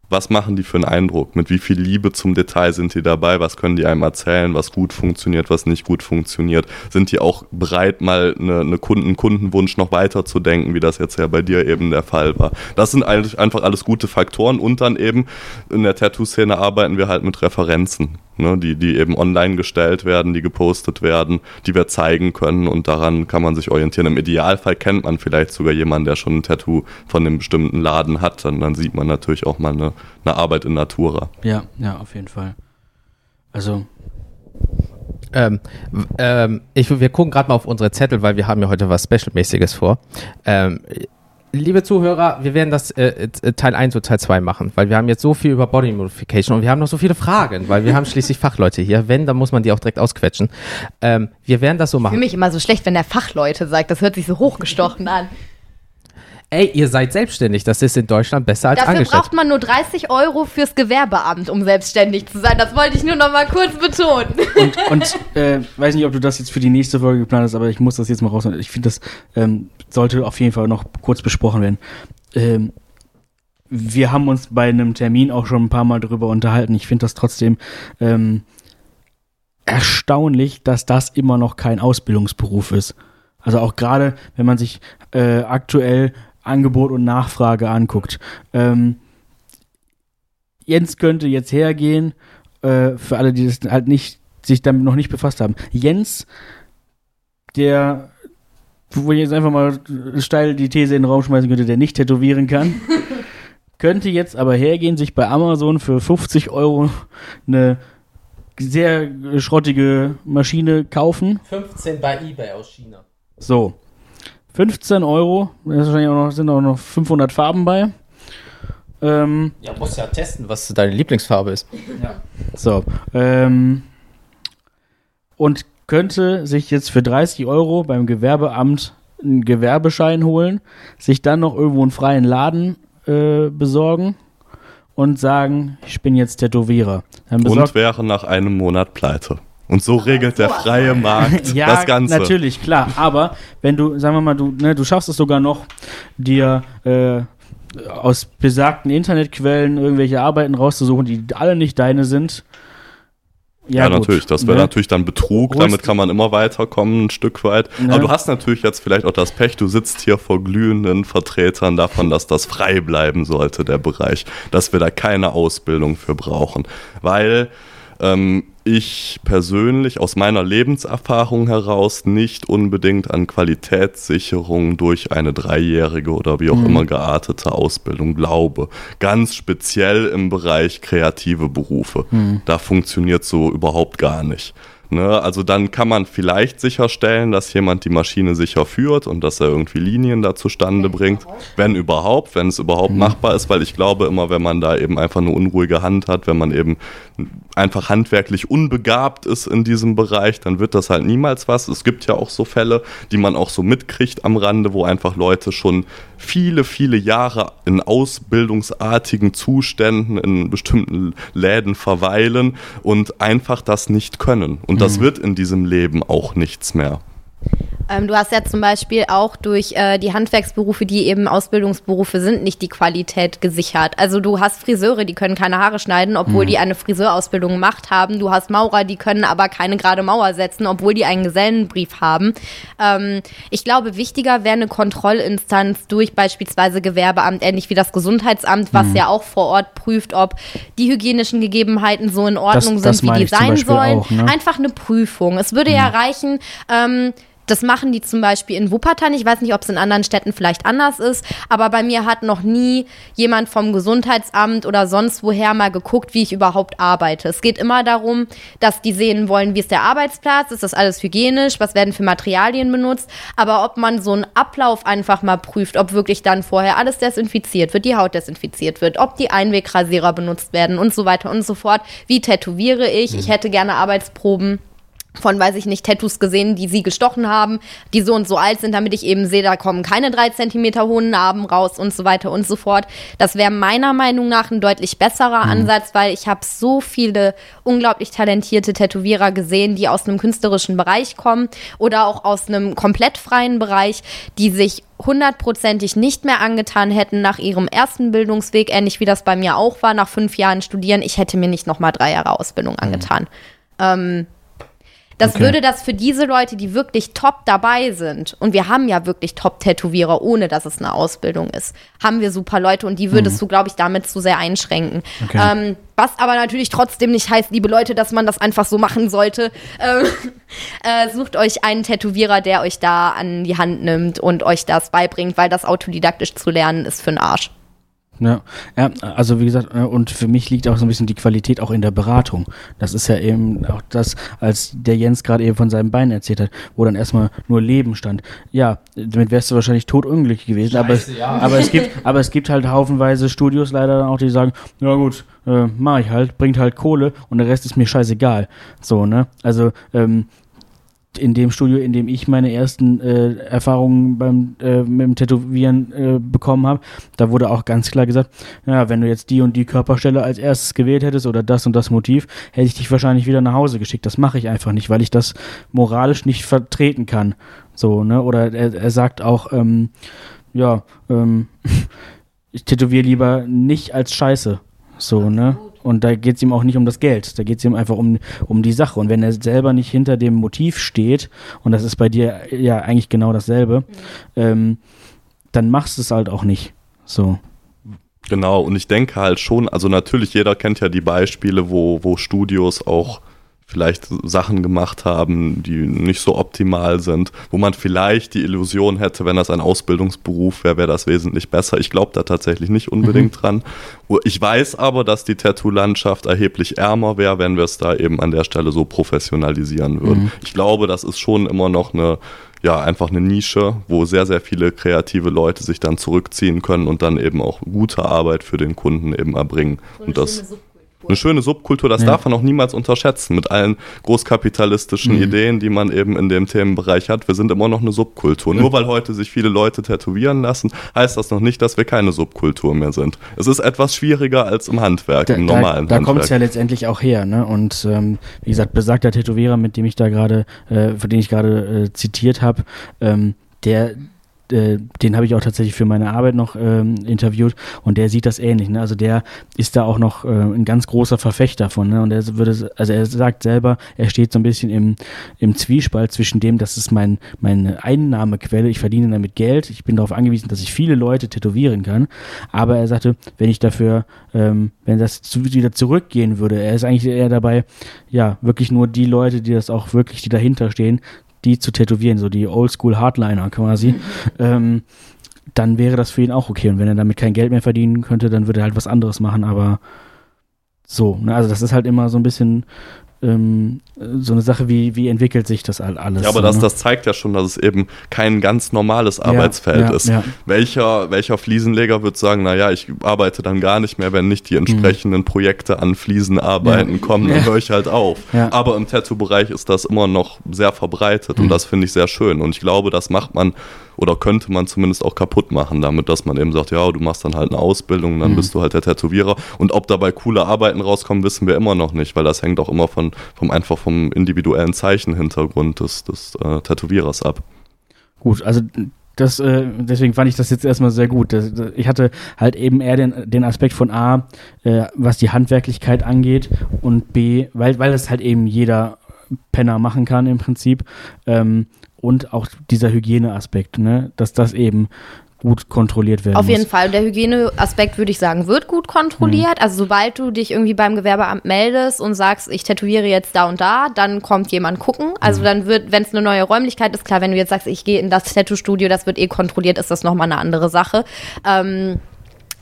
was machen die für einen Eindruck? Mit wie viel Liebe zum Detail sind die dabei? Was können die einem erzählen, was gut funktioniert, was nicht gut funktioniert? Sind die auch bereit, mal eine, eine Kunden, Kundenwunsch noch weiter zu denken, wie das jetzt ja bei dir eben der Fall war? Das sind eigentlich einfach alles gute Faktoren und dann eben in der Tattoo-Szene arbeiten wir halt mit Referenzen, ne, die, die eben online gestellt werden, die gepostet werden, die wir zeigen können und daran kann man sich orientieren. Im Idealfall kennt man vielleicht sogar jemanden, der schon ein Tattoo von einem bestimmten Laden hat, dann, dann sieht man natürlich auch mal eine, eine Arbeit in Natura. ja, ja, auf jeden Fall. Also, Ähm, ähm, ich, wir gucken gerade mal auf unsere Zettel, weil wir haben ja heute was Special-mäßiges vor. Ähm, liebe Zuhörer, wir werden das äh, äh, Teil 1 und Teil 2 machen, weil wir haben jetzt so viel über Body Modification und wir haben noch so viele Fragen, weil wir haben schließlich Fachleute hier. Wenn, dann muss man die auch direkt ausquetschen. Ähm, wir werden das so Ich fühle machen. mich immer so schlecht, wenn der Fachleute sagt. Das hört sich so hochgestochen an. Ey, ihr seid selbstständig, das ist in Deutschland besser als Dafür angestellt. braucht man nur 30 Euro fürs Gewerbeamt, um selbstständig zu sein. Das wollte ich nur noch mal kurz betonen. und, und äh, weiß nicht, ob du das jetzt für die nächste Folge geplant hast, aber ich muss das jetzt mal raus. Ich finde, das ähm, sollte auf jeden Fall noch kurz besprochen werden. Ähm, wir haben uns bei einem Termin auch schon ein paar Mal darüber unterhalten. Ich finde das trotzdem ähm, erstaunlich, dass das immer noch kein Ausbildungsberuf ist. Also auch gerade, wenn man sich äh, aktuell Angebot und Nachfrage anguckt. Ähm, Jens könnte jetzt hergehen, äh, für alle, die das halt nicht, sich damit noch nicht befasst haben. Jens, der, wo ich jetzt einfach mal steil die These in den Raum schmeißen könnte, der nicht tätowieren kann, könnte jetzt aber hergehen, sich bei Amazon für 50 Euro eine sehr schrottige Maschine kaufen. 15 bei eBay aus China. So. 15 Euro, da ist wahrscheinlich auch noch, sind auch noch 500 Farben bei. Ähm, Ja, musst ja testen, was deine Lieblingsfarbe ist. so. Ähm, und könnte sich jetzt für 30 Euro beim Gewerbeamt einen Gewerbeschein holen, sich dann noch irgendwo einen freien Laden äh, besorgen und sagen, ich bin jetzt Tätowierer. Dann Und wäre nach einem Monat pleite. Und so regelt der freie Markt ja, das Ganze. natürlich, klar. Aber wenn du, sagen wir mal, du, ne, du schaffst es sogar noch, dir äh, aus besagten Internetquellen irgendwelche Arbeiten rauszusuchen, die alle nicht deine sind. Ja, gut, natürlich. Das wäre ne? natürlich dann Betrug. Damit kann man immer weiterkommen, ein Stück weit. Ne? Aber du hast natürlich jetzt vielleicht auch das Pech, du sitzt hier vor glühenden Vertretern davon, dass das frei bleiben sollte, der Bereich. Dass wir da keine Ausbildung für brauchen. Weil ähm, ich persönlich aus meiner Lebenserfahrung heraus nicht unbedingt an Qualitätssicherung durch eine dreijährige oder wie auch Mhm. immer geartete Ausbildung glaube. Ganz speziell im Bereich kreative Berufe. Mhm. Da funktioniert so überhaupt gar nicht. Ne, also dann kann man vielleicht sicherstellen, dass jemand die Maschine sicher führt und dass er irgendwie Linien da zustande bringt, wenn überhaupt, wenn es überhaupt machbar ist, weil ich glaube immer, wenn man da eben einfach eine unruhige Hand hat, wenn man eben einfach handwerklich unbegabt ist in diesem Bereich, dann wird das halt niemals was. Es gibt ja auch so Fälle, die man auch so mitkriegt am Rande, wo einfach Leute schon viele, viele Jahre in ausbildungsartigen Zuständen in bestimmten Läden verweilen und einfach das nicht können. Und das wird in diesem Leben auch nichts mehr. Ähm, du hast ja zum Beispiel auch durch äh, die Handwerksberufe, die eben Ausbildungsberufe sind, nicht die Qualität gesichert. Also du hast Friseure, die können keine Haare schneiden, obwohl die eine Friseurausbildung gemacht haben. Du hast Maurer, die können aber keine gerade Mauer setzen, obwohl die einen Gesellenbrief haben. Ähm, ich glaube, wichtiger wäre eine Kontrollinstanz durch beispielsweise Gewerbeamt, ähnlich wie das Gesundheitsamt, was ja auch vor Ort prüft, ob die hygienischen Gegebenheiten so in Ordnung das sind, wie meine die sein sollen. auch, ne? Einfach eine Prüfung. Es würde ja reichen, ähm, das machen die zum Beispiel in Wuppertal. Ich weiß nicht, ob es in anderen Städten vielleicht anders ist, aber bei mir hat noch nie jemand vom Gesundheitsamt oder sonst woher mal geguckt, wie ich überhaupt arbeite. Es geht immer darum, dass die sehen wollen, wie ist der Arbeitsplatz, ist das alles hygienisch, was werden für Materialien benutzt, aber ob man so einen Ablauf einfach mal prüft, ob wirklich dann vorher alles desinfiziert wird, die Haut desinfiziert wird, ob die Einwegrasierer benutzt werden und so weiter und so fort. Wie tätowiere ich? Ich hätte gerne Arbeitsproben von, weiß ich nicht, Tattoos gesehen, die sie gestochen haben, die so und so alt sind, damit ich eben sehe, da kommen keine drei Zentimeter hohen Narben raus und so weiter und so fort. Das wäre meiner Meinung nach ein deutlich besserer Ansatz, weil ich habe so viele unglaublich talentierte Tätowierer gesehen, die aus einem künstlerischen Bereich kommen oder auch aus einem komplett freien Bereich, die sich hundertprozentig nicht mehr angetan hätten nach ihrem ersten Bildungsweg, ähnlich wie das bei mir auch war, nach fünf Jahren studieren. Ich hätte mir nicht nochmal drei Jahre Ausbildung angetan. Ähm, das Okay. würde das für diese Leute, die wirklich top dabei sind, und wir haben ja wirklich Top-Tätowierer, ohne dass es eine Ausbildung ist, haben wir super Leute und die würdest du, glaube ich, damit zu sehr einschränken. Okay. Ähm, was aber natürlich trotzdem nicht heißt, liebe Leute, dass man das einfach so machen sollte. Ähm, äh, sucht euch einen Tätowierer, der euch da an die Hand nimmt und euch das beibringt, weil das autodidaktisch zu lernen ist für den Arsch. Ja, ja, also wie gesagt, äh, und für mich liegt auch so ein bisschen die Qualität auch in der Beratung. Das ist ja eben auch das, als der Jens gerade eben von seinem Bein erzählt hat, wo dann erstmal nur Leben stand. Ja, damit wärst du wahrscheinlich totunglücklich gewesen. aber, es, Scheiße, ja. aber es gibt, aber es gibt halt haufenweise Studios leider dann auch, die sagen, ja gut, äh, mach ich halt, bringt halt Kohle und der Rest ist mir scheißegal. So, ne? Also, ähm, in dem Studio, in dem ich meine ersten äh, Erfahrungen beim äh, mit dem Tätowieren äh, bekommen habe, da wurde auch ganz klar gesagt, ja, wenn du jetzt die und die Körperstelle als erstes gewählt hättest oder das und das Motiv, hätte ich dich wahrscheinlich wieder nach Hause geschickt. Das mache ich einfach nicht, weil ich das moralisch nicht vertreten kann. So, ne? Oder er, er sagt auch, ähm, ja, ähm, ich tätowiere lieber nicht als Scheiße. So, ne? Und da geht es ihm auch nicht um das Geld, da geht es ihm einfach um, um die Sache. Und wenn er selber nicht hinter dem Motiv steht, und das ist bei dir ja eigentlich genau dasselbe, ähm, dann machst du es halt auch nicht. So. Genau, und ich denke halt schon, also natürlich, jeder kennt ja die Beispiele, wo, wo Studios auch vielleicht Sachen gemacht haben, die nicht so optimal sind, wo man vielleicht die Illusion hätte, wenn das ein Ausbildungsberuf wäre, wäre das wesentlich besser. Ich glaube da tatsächlich nicht unbedingt mhm. dran. Ich weiß aber, dass die Tattoo-Landschaft erheblich ärmer wäre, wenn wir es da eben an der Stelle so professionalisieren würden. Mhm. Ich glaube, das ist schon immer noch eine ja, einfach eine Nische, wo sehr, sehr viele kreative Leute sich dann zurückziehen können und dann eben auch gute Arbeit für den Kunden eben erbringen. So und das eine schöne Subkultur, das ja. darf man auch niemals unterschätzen, mit allen großkapitalistischen mhm. Ideen, die man eben in dem Themenbereich hat. Wir sind immer noch eine Subkultur. Mhm. Nur weil heute sich viele Leute tätowieren lassen, heißt das noch nicht, dass wir keine Subkultur mehr sind. Es ist etwas schwieriger als im Handwerk, da, im normalen da, da Handwerk. Da kommt es ja letztendlich auch her, ne? Und ähm, wie gesagt, besagter Tätowierer, mit dem ich da gerade, äh, für den ich gerade äh, zitiert habe, ähm, der äh, den habe ich auch tatsächlich für meine Arbeit noch ähm, interviewt und der sieht das ähnlich. Ne? Also der ist da auch noch äh, ein ganz großer Verfechter von. Ne? Und er würde, also er sagt selber, er steht so ein bisschen im, im Zwiespalt zwischen dem, das ist mein, meine Einnahmequelle, ich verdiene damit Geld, ich bin darauf angewiesen, dass ich viele Leute tätowieren kann. Aber er sagte, wenn ich dafür, ähm, wenn das zu, wieder zurückgehen würde, er ist eigentlich eher dabei, ja, wirklich nur die Leute, die das auch wirklich, die dahinter stehen, die zu tätowieren, so die Oldschool Hardliner quasi, ähm, dann wäre das für ihn auch okay. Und wenn er damit kein Geld mehr verdienen könnte, dann würde er halt was anderes machen, aber so, ne? also das ist halt immer so ein bisschen ähm, so eine Sache, wie, wie entwickelt sich das alles. Ja, aber so, das, ne? das zeigt ja schon, dass es eben kein ganz normales Arbeitsfeld ja, ja, ist. Ja. Welcher, welcher Fliesenleger wird sagen, naja, ich arbeite dann gar nicht mehr, wenn nicht die entsprechenden mhm. Projekte an Fliesenarbeiten kommen, dann höre ich halt auf. Aber im Tattoo-Bereich ist das immer noch sehr verbreitet mhm. und das finde ich sehr schön. Und ich glaube, das macht man oder könnte man zumindest auch kaputt machen, damit, dass man eben sagt, ja, du machst dann halt eine Ausbildung, dann mhm. bist du halt der Tätowierer. Und ob dabei coole Arbeiten rauskommen, wissen wir immer noch nicht, weil das hängt auch immer von, vom einfach vom individuellen Zeichenhintergrund des, des äh, Tätowierers ab. Gut, also das, äh, deswegen fand ich das jetzt erstmal sehr gut. Das, das, ich hatte halt eben eher den, den Aspekt von A, äh, was die Handwerklichkeit angeht und B, weil, weil es halt eben jeder Penner machen kann im Prinzip. Ähm, und auch dieser Hygieneaspekt, ne, dass das eben gut kontrolliert werden Auf muss. jeden Fall. Und der Hygieneaspekt, würde ich sagen, wird gut kontrolliert. Mhm. Also sobald du dich irgendwie beim Gewerbeamt meldest und sagst, ich tätowiere jetzt da und da, dann kommt jemand gucken. Also mhm. dann wird, wenn es eine neue Räumlichkeit ist, klar, wenn du jetzt sagst, ich gehe in das Tattoo-Studio, das wird eh kontrolliert, ist das nochmal eine andere Sache. Ähm,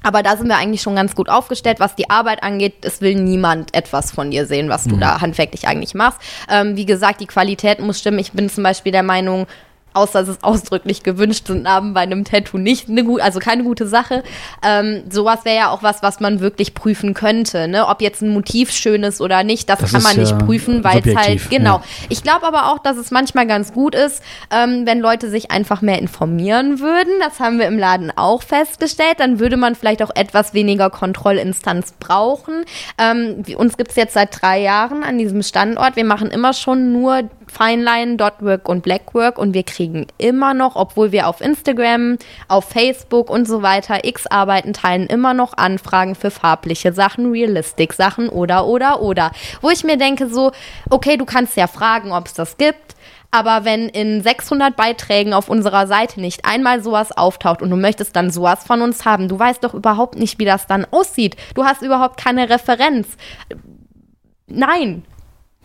aber da sind wir eigentlich schon ganz gut aufgestellt, was die Arbeit angeht. Es will niemand etwas von dir sehen, was du mhm. da handwerklich eigentlich machst. Ähm, wie gesagt, die Qualität muss stimmen. Ich bin zum Beispiel der Meinung, außer dass es ausdrücklich gewünscht sind, Namen bei einem Tattoo nicht eine gute, also keine gute Sache. Ähm, sowas wäre ja auch was, was man wirklich prüfen könnte, ne? Ob jetzt ein Motiv schön ist oder nicht, das, das kann man nicht prüfen, weil es halt, genau. Ja. Ich glaube aber auch, dass es manchmal ganz gut ist, ähm, wenn Leute sich einfach mehr informieren würden. Das haben wir im Laden auch festgestellt. Dann würde man vielleicht auch etwas weniger Kontrollinstanz brauchen. Ähm, uns gibt es jetzt seit drei Jahren an diesem Standort. Wir machen immer schon nur Feinline, Dotwork und Blackwork und wir kriegen immer noch, obwohl wir auf Instagram, auf Facebook und so weiter x arbeiten, teilen immer noch Anfragen für farbliche Sachen, Realistic Sachen oder oder oder. Wo ich mir denke so, okay, du kannst ja fragen, ob es das gibt. Aber wenn in 600 Beiträgen auf unserer Seite nicht einmal sowas auftaucht und du möchtest dann sowas von uns haben, du weißt doch überhaupt nicht, wie das dann aussieht. Du hast überhaupt keine Referenz. Nein,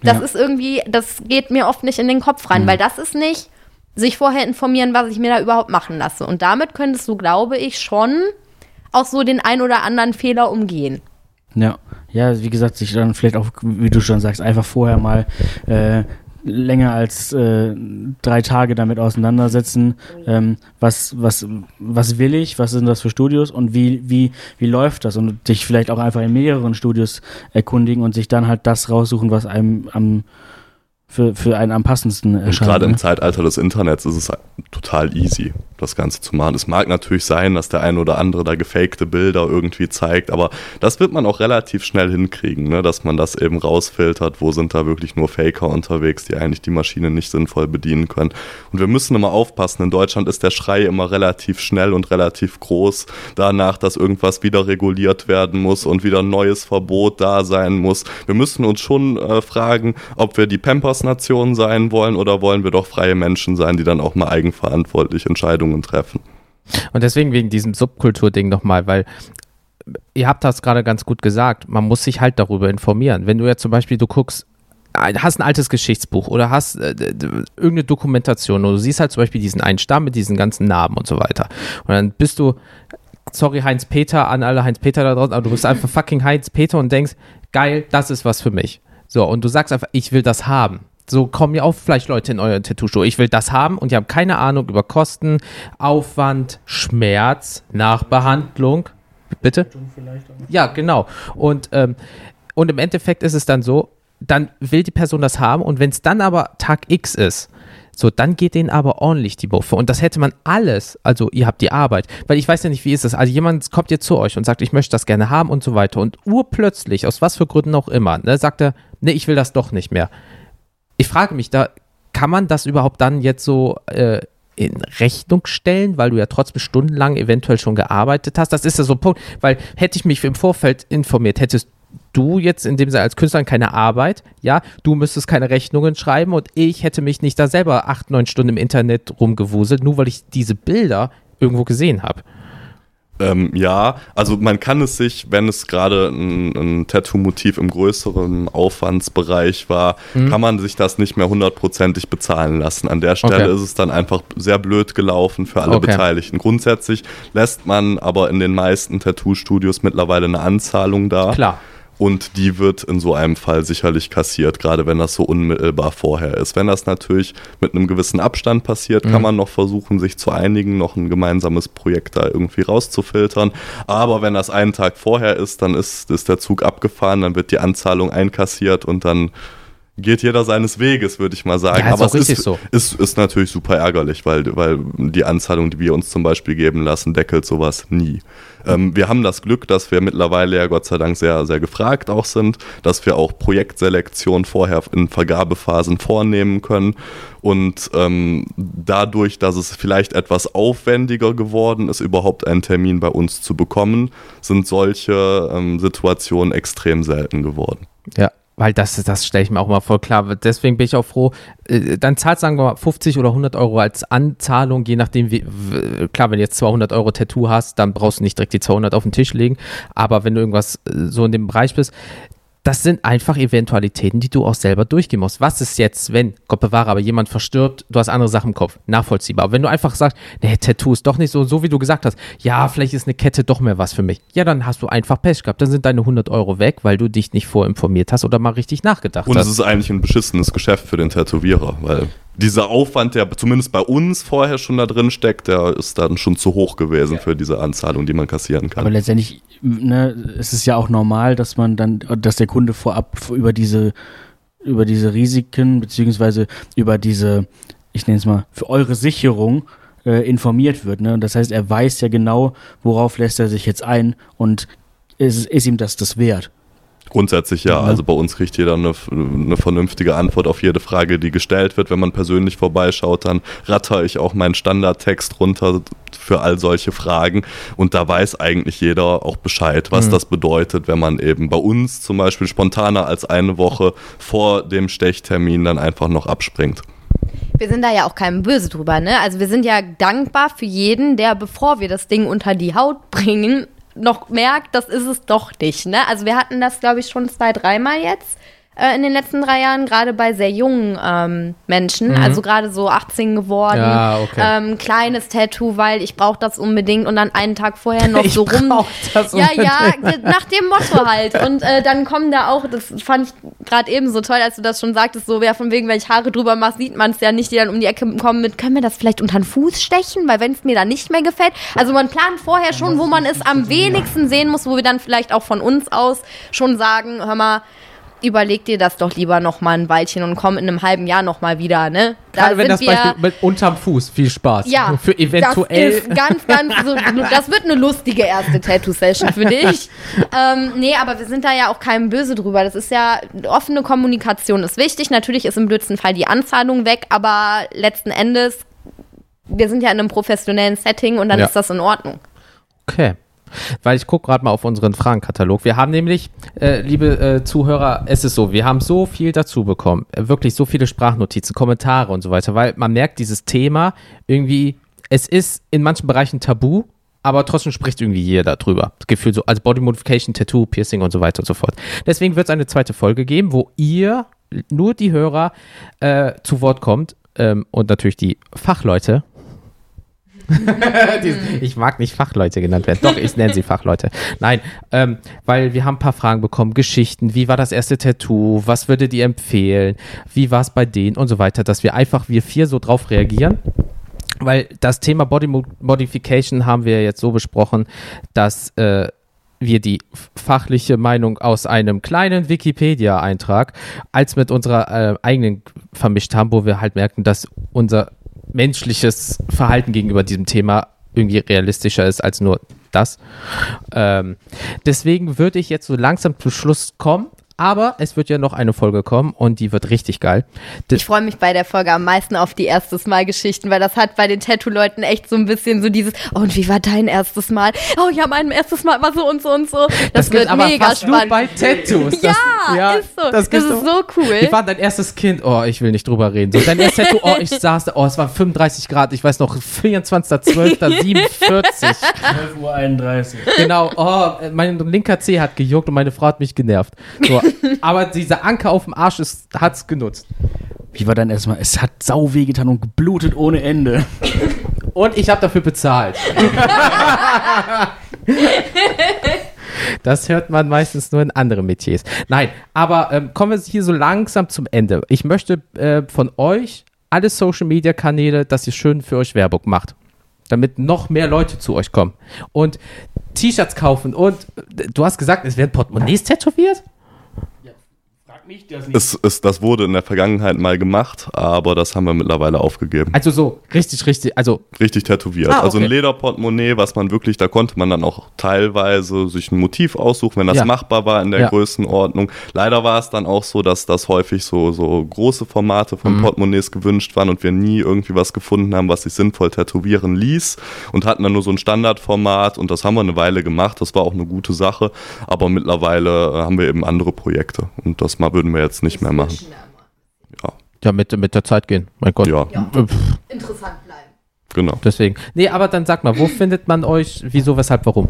das ja. ist irgendwie, das geht mir oft nicht in den Kopf rein, mhm. weil das ist nicht sich vorher informieren, was ich mir da überhaupt machen lasse. Und damit könntest du, glaube ich, schon auch so den ein oder anderen Fehler umgehen. Ja, ja, wie gesagt, sich dann vielleicht auch, wie du schon sagst, einfach vorher mal äh, länger als äh, drei Tage damit auseinandersetzen, ähm, was, was, was will ich, was sind das für Studios? Und wie, wie, wie läuft das? Und dich vielleicht auch einfach in mehreren Studios erkundigen und sich dann halt das raussuchen, was einem am für, für einen am passendsten erscheint. Gerade ne? im Zeitalter des Internets ist es total easy, das Ganze zu machen. Es mag natürlich sein, dass der ein oder andere da gefakte Bilder irgendwie zeigt, aber das wird man auch relativ schnell hinkriegen, ne? dass man das eben rausfiltert, wo sind da wirklich nur Faker unterwegs, die eigentlich die Maschine nicht sinnvoll bedienen können. Und wir müssen immer aufpassen, in Deutschland ist der Schrei immer relativ schnell und relativ groß danach, dass irgendwas wieder reguliert werden muss und wieder ein neues Verbot da sein muss. Wir müssen uns schon äh, fragen, ob wir die Pampers Nation sein wollen oder wollen wir doch freie Menschen sein, die dann auch mal eigenverantwortlich Entscheidungen treffen? Und deswegen wegen diesem Subkultur-Ding nochmal, weil ihr habt das gerade ganz gut gesagt, man muss sich halt darüber informieren. Wenn du jetzt zum Beispiel, du guckst hast ein altes Geschichtsbuch oder hast äh, irgendeine Dokumentation oder du siehst halt zum Beispiel diesen einen Stamm mit diesen ganzen Narben und so weiter. Und dann bist du, sorry Heinz Peter an alle Heinz Peter da draußen, aber du bist einfach fucking Heinz Peter und denkst, geil, das ist was für mich. So, und du sagst einfach, ich will das haben. So kommen ja auch vielleicht Leute in euer Tattoo-Show. Ich will das haben und die haben keine Ahnung über Kosten, Aufwand, Schmerz, Nachbehandlung. Bitte? Ja, genau. Und, ähm, und im Endeffekt ist es dann so, dann will die Person das haben und wenn es dann aber Tag X ist, so, dann geht denen aber ordentlich die Buffe. Und das hätte man alles, also ihr habt die Arbeit, weil ich weiß ja nicht, wie ist das. Also jemand kommt jetzt zu euch und sagt, ich möchte das gerne haben und so weiter. Und urplötzlich, aus was für Gründen auch immer, ne, sagt er, nee, ich will das doch nicht mehr. Ich frage mich da, kann man das überhaupt dann jetzt so äh, in Rechnung stellen, weil du ja trotzdem stundenlang eventuell schon gearbeitet hast? Das ist ja so ein Punkt, weil hätte ich mich im Vorfeld informiert, hättest du jetzt in dem Sinne als Künstler keine Arbeit, ja, du müsstest keine Rechnungen schreiben und ich hätte mich nicht da selber acht, neun Stunden im Internet rumgewuselt, nur weil ich diese Bilder irgendwo gesehen habe. Ähm, ja, also man kann es sich, wenn es gerade ein, ein Tattoo-Motiv im größeren Aufwandsbereich war, mhm. kann man sich das nicht mehr hundertprozentig bezahlen lassen. An der Stelle okay. ist es dann einfach sehr blöd gelaufen für alle okay. Beteiligten. Grundsätzlich lässt man aber in den meisten Tattoo-Studios mittlerweile eine Anzahlung da. Klar und die wird in so einem Fall sicherlich kassiert, gerade wenn das so unmittelbar vorher ist. Wenn das natürlich mit einem gewissen Abstand passiert, mhm. kann man noch versuchen, sich zu einigen, noch ein gemeinsames Projekt da irgendwie rauszufiltern. Aber wenn das einen Tag vorher ist, dann ist, ist der Zug abgefahren, dann wird die Anzahlung einkassiert und dann geht jeder seines Weges, würde ich mal sagen. Ja, Aber es ist, so. ist, ist natürlich super ärgerlich, weil, weil die Anzahlung, die wir uns zum Beispiel geben lassen, deckelt sowas nie. Ähm, wir haben das Glück, dass wir mittlerweile ja Gott sei Dank sehr, sehr gefragt auch sind, dass wir auch Projektselektion vorher in Vergabephasen vornehmen können. Und ähm, dadurch, dass es vielleicht etwas aufwendiger geworden ist, überhaupt einen Termin bei uns zu bekommen, sind solche ähm, Situationen extrem selten geworden. Ja, weil das, das stelle ich mir auch mal voll klar. Deswegen bin ich auch froh. Äh, dann zahlt, sagen wir mal, 50 oder 100 Euro als Anzahlung, je nachdem, wie, klar, wenn du jetzt 200 Euro Tattoo hast, dann brauchst du nicht direkt die 200 auf den Tisch legen. Aber wenn du irgendwas äh, so in dem Bereich bist, das sind einfach Eventualitäten, die du auch selber durchgehen musst. Was ist jetzt, wenn, Gott bewahre, aber jemand verstirbt, du hast andere Sachen im Kopf, nachvollziehbar. Aber wenn du einfach sagst, nee, Tattoo ist doch nicht so, so wie du gesagt hast, ja, vielleicht ist eine Kette doch mehr was für mich. Ja, dann hast du einfach Pech gehabt. Dann sind deine 100 Euro weg, weil du dich nicht vorinformiert hast oder mal richtig nachgedacht Und hast. Und es ist eigentlich ein beschissenes Geschäft für den Tätowierer, weil dieser Aufwand, der zumindest bei uns vorher schon da drin steckt, der ist dann schon zu hoch gewesen ja. für diese Anzahlung, die man kassieren kann. Aber letztendlich ne, es ist ja auch normal, dass man dann, dass der Kunde vorab über diese, über diese Risiken, beziehungsweise über diese, ich nenne es mal, für eure Sicherung äh, informiert wird. Ne? Und das heißt, er weiß ja genau, worauf lässt er sich jetzt ein und ist, ist ihm das das wert. Grundsätzlich ja. Also bei uns kriegt jeder eine, eine, vernünftige Antwort auf jede Frage, die gestellt wird. Wenn man persönlich vorbeischaut, dann ratter ich auch meinen Standardtext runter für all solche Fragen. Und da weiß eigentlich jeder auch Bescheid, was mhm. das bedeutet, wenn man eben bei uns zum Beispiel spontaner als eine Woche vor dem Stechtermin dann einfach noch abspringt. Wir sind da ja auch keinem böse drüber, ne? Also wir sind ja dankbar für jeden, der, bevor wir das Ding unter die Haut bringen, noch merkt, das ist es doch nicht. Ne? Also wir hatten das, glaube ich, schon zwei, dreimal jetzt in den letzten drei Jahren, gerade bei sehr jungen ähm, Menschen, mhm. also gerade so 18 geworden, ja, okay. ähm, kleines Tattoo, weil ich brauche das unbedingt und dann einen Tag vorher noch ich so rum. Das ja, ja, nach dem Motto halt. Und äh, dann kommen da auch, das fand ich gerade eben so toll, als du das schon sagtest, so wer von wegen, wenn ich Haare drüber mache, sieht man es ja nicht, die dann um die Ecke kommen mit, können wir das vielleicht unter den Fuß stechen, weil wenn es mir dann nicht mehr gefällt. Also man plant vorher schon, wo man es am wenigsten sehen muss, wo wir dann vielleicht auch von uns aus schon sagen, hör mal, überleg dir das doch lieber noch mal ein Weilchen und komm in einem halben Jahr noch mal wieder, ne? Da Gerade wenn das wir, Beispiel mit unterm Fuß, viel Spaß. Ja, für eventuell. Das ist ganz, ganz, so, das wird eine lustige erste Tattoo-Session für dich. ähm, nee, aber wir sind da ja auch keinem böse drüber. Das ist ja, offene Kommunikation ist wichtig. Natürlich ist im blödsten Fall die Anzahlung weg, aber letzten Endes, wir sind ja in einem professionellen Setting und dann ja. ist das in Ordnung. Okay. Weil ich gucke gerade mal auf unseren Fragenkatalog. Wir haben nämlich, äh, liebe äh, Zuhörer, es ist so, wir haben so viel dazu bekommen. Äh, wirklich so viele Sprachnotizen, Kommentare und so weiter, weil man merkt, dieses Thema irgendwie, es ist in manchen Bereichen tabu, aber trotzdem spricht irgendwie jeder darüber. Das Gefühl so, als Body Modification, Tattoo, Piercing und so weiter und so fort. Deswegen wird es eine zweite Folge geben, wo ihr nur die Hörer äh, zu Wort kommt ähm, und natürlich die Fachleute. Die- ich mag nicht Fachleute genannt werden. Doch, ich nenne sie Fachleute. Nein, ähm, weil wir haben ein paar Fragen bekommen, Geschichten, wie war das erste Tattoo, was würdet ihr empfehlen, wie war es bei denen und so weiter, dass wir einfach, wir vier so drauf reagieren. Weil das Thema Body Mo- Modification haben wir jetzt so besprochen, dass äh, wir die fachliche Meinung aus einem kleinen Wikipedia-Eintrag als mit unserer äh, eigenen vermischt haben, wo wir halt merken, dass unser menschliches Verhalten gegenüber diesem Thema irgendwie realistischer ist als nur das. Ähm, deswegen würde ich jetzt so langsam zum Schluss kommen. Aber es wird ja noch eine Folge kommen und die wird richtig geil. Das- Ich freue mich bei der Folge am meisten auf die erstes Mal Geschichten, weil das hat bei den Tattoo-Leuten echt so ein bisschen so dieses, oh, und wie war dein erstes Mal? Oh, ja, mein erstes Mal war so und so und so. Das, geht wird aber mega fast nur spannend. bei Tattoos. Ja, Das- ist so. Das, das ist so cool. Wie war dein erstes Kind? Oh, ich will nicht drüber reden. So, dein erstes Tattoo, oh, ich saß da, oh, es war 35 Grad, ich weiß noch, 24.12.47. 12.31 Uhr. genau, oh, mein linker Zeh hat gejuckt und meine Frau hat mich genervt. So, aber dieser Anker auf dem Arsch ist, hat's genutzt. Wie war dein erstes Mal? Es hat sau weh getan und geblutet ohne Ende. Und ich habe dafür bezahlt. Das hört man meistens nur in anderen Metiers. Nein, aber ähm, kommen wir hier so langsam zum Ende. Ich möchte äh, von euch alle Social Media Kanäle, dass ihr schön für euch Werbung macht. Damit noch mehr Leute zu euch kommen. Und T-Shirts kaufen. Und äh, du hast gesagt, es werden Portemonnaies tätowiert? Frag mich das nicht. Es, es, das wurde in der Vergangenheit mal gemacht, aber das haben wir mittlerweile aufgegeben. Also so, richtig, richtig. Also, Richtig tätowiert. Ah, Also ein okay. Lederportemonnaie, was man wirklich, da konnte man dann auch teilweise sich ein Motiv aussuchen, wenn das Ja. machbar war in der Ja. Größenordnung. Leider war es dann auch so, dass das häufig so, so große Formate Mhm. von Portemonnaies gewünscht waren und wir nie irgendwie was gefunden haben, was sich sinnvoll tätowieren ließ und hatten dann nur so ein Standardformat und das haben wir eine Weile gemacht. Das war auch eine gute Sache, aber mittlerweile äh, haben wir eben andere Projekte und das mal würden wir jetzt nicht mehr machen. ja, mit, mit der Zeit gehen. Mein Gott. Ja, pff, Interessant bleiben. genau. Deswegen. Nee, aber dann sag mal, wo findet man euch? Wieso, weshalb, warum?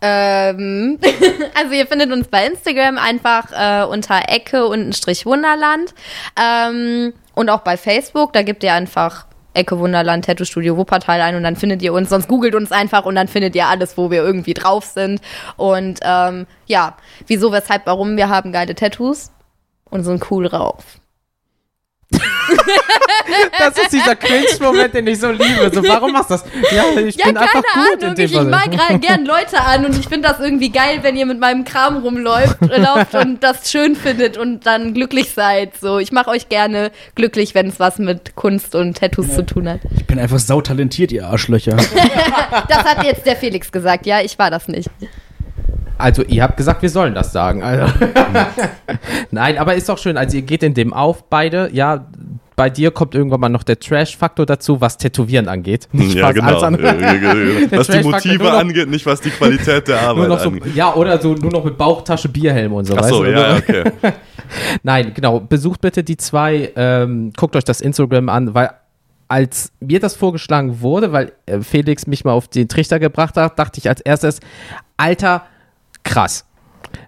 Ähm, also ihr findet uns bei Instagram einfach äh, unter Ecke und ein Strich Wunderland. Ähm, und auch bei Facebook, da gebt ihr einfach Ecke Wunderland Tattoo Studio Wuppertal ein und dann findet ihr uns, sonst googelt uns einfach und dann findet ihr alles, wo wir irgendwie drauf sind. Und ähm, ja, wieso, weshalb, warum, wir haben geile Tattoos und sind cool drauf. Das ist dieser Cringe-Moment, den ich so liebe. So, warum machst du das? Ja, ich Ja, bin keine einfach gut in Ahnung. dem Ich, mag gra- gern Leute an und ich finde das irgendwie geil, wenn ihr mit meinem Kram rumläuft äh, lauft und das schön findet und dann glücklich seid. So, ich mache euch gerne glücklich, wenn es was mit Kunst und Tattoos zu tun hat. Ich bin einfach sautalentiert, ihr Arschlöcher. Das hat jetzt der Felix gesagt. Ja, ich war das nicht. Also, ihr habt gesagt, wir sollen das sagen. Also. Nein, aber ist doch schön. Also, ihr geht in dem auf, beide. Ja, bei dir kommt irgendwann mal noch der Trash-Faktor dazu, was Tätowieren angeht. Nicht Ja, was genau. Der Was die Motive angeht, nicht was die Qualität der Arbeit so, angeht. ja, oder so nur noch mit Bauchtasche, Bierhelm und so. Achso, ja, okay. Nein, genau. Besucht bitte die zwei. Ähm, guckt euch das Instagram an, weil als mir das vorgeschlagen wurde, weil äh, Felix mich mal auf den Trichter gebracht hat, dachte ich als erstes, Alter, krass.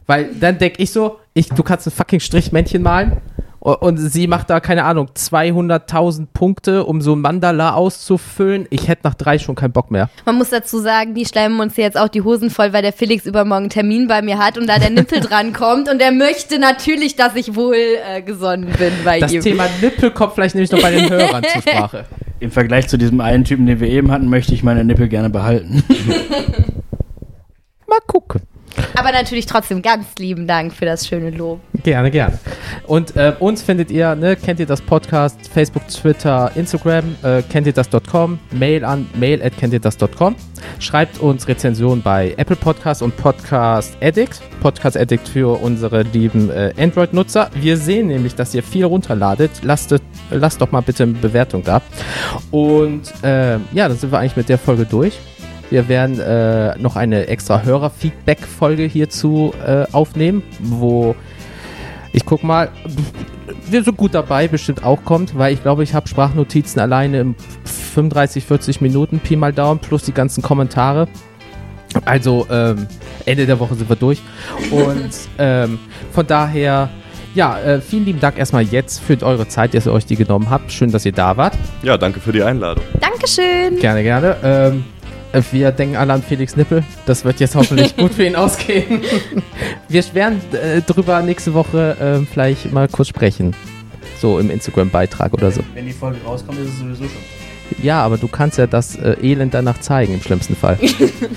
Weil dann denke ich so, ich, du kannst ein fucking Strichmännchen malen und sie macht da, keine Ahnung, 200.000 Punkte, um so ein Mandala auszufüllen. Ich hätte nach drei schon keinen Bock mehr. Man muss dazu sagen, die schleimen uns jetzt auch die Hosen voll, weil der Felix übermorgen einen Termin bei mir hat und da der Nippel dran kommt und er möchte natürlich, dass ich wohl äh, gesonnen bin bei Das ihm. Thema Nippel kommt vielleicht nämlich noch bei den Hörern zur Sprache. Im Vergleich zu diesem einen Typen, den wir eben hatten, möchte ich meine Nippel gerne behalten. Mal gucken. Aber natürlich trotzdem ganz lieben Dank für das schöne Lob. Gerne, gerne. Und äh, uns findet ihr, ne, kennt ihr das Podcast, Facebook, Twitter, Instagram, äh, kennt ihr das.com, Mail an mail at kennt ihr das.com. Schreibt uns Rezensionen bei Apple Podcast und Podcast Addict. Podcast Addict für unsere lieben äh, Android-Nutzer. Wir sehen nämlich, dass ihr viel runterladet. Lasst, lasst doch mal bitte eine Bewertung da. Und äh, ja, dann sind wir eigentlich mit der Folge durch. Wir werden äh, noch eine extra Hörer-Feedback-Folge hierzu äh, aufnehmen, wo ich guck mal, wir sind gut dabei, bestimmt auch kommt, weil ich glaube, ich habe Sprachnotizen alleine im 35, 40 Minuten, Pi mal Daumen, plus die ganzen Kommentare. Also ähm, Ende der Woche sind wir durch. Und ähm, von daher, Ja, äh, vielen lieben Dank erstmal jetzt für eure Zeit, dass ihr euch die genommen habt. Schön, dass ihr da wart. Ja, danke für die Einladung. Dankeschön. Gerne, gerne. Ähm, äh, wir denken alle an Felix Nippel. Das wird jetzt hoffentlich gut für ihn ausgehen. Wir werden äh, drüber nächste Woche äh, vielleicht mal kurz sprechen. So im Instagram-Beitrag oder so. Wenn die Folge rauskommt, ist es sowieso schon. Ja, aber du kannst ja das äh, Elend danach zeigen, im schlimmsten Fall.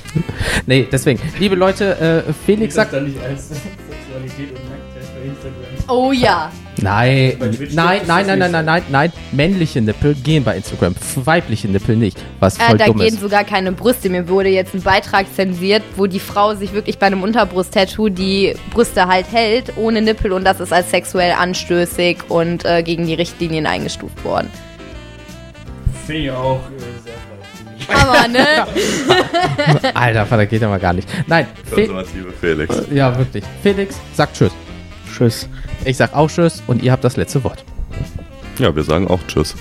nee, deswegen. Liebe Leute, äh, Felix sagt. Sexualität und Nacktest bei Instagram. Oh ja. Nein, nein, nein, nein, nein, nein, nein, nein. Männliche Nippel gehen bei Instagram, weibliche Nippel nicht. Was Äh, voll da dumm gehen ist. sogar keine Brüste. Mir wurde jetzt ein Beitrag zensiert, wo die Frau sich wirklich bei einem Unterbrust-Tattoo die Brüste halt hält, ohne Nippel und das ist als sexuell anstößig und äh, gegen die Richtlinien eingestuft worden. Finde ich auch äh, sehr. Aber ne? Alter, Vater, geht ja mal gar nicht. Nein, Fe Konservative Felix. ja, wirklich. Felix sagt Tschüss. Tschüss. Ich sag auch Tschüss und ihr habt das letzte Wort. Ja, wir sagen auch Tschüss.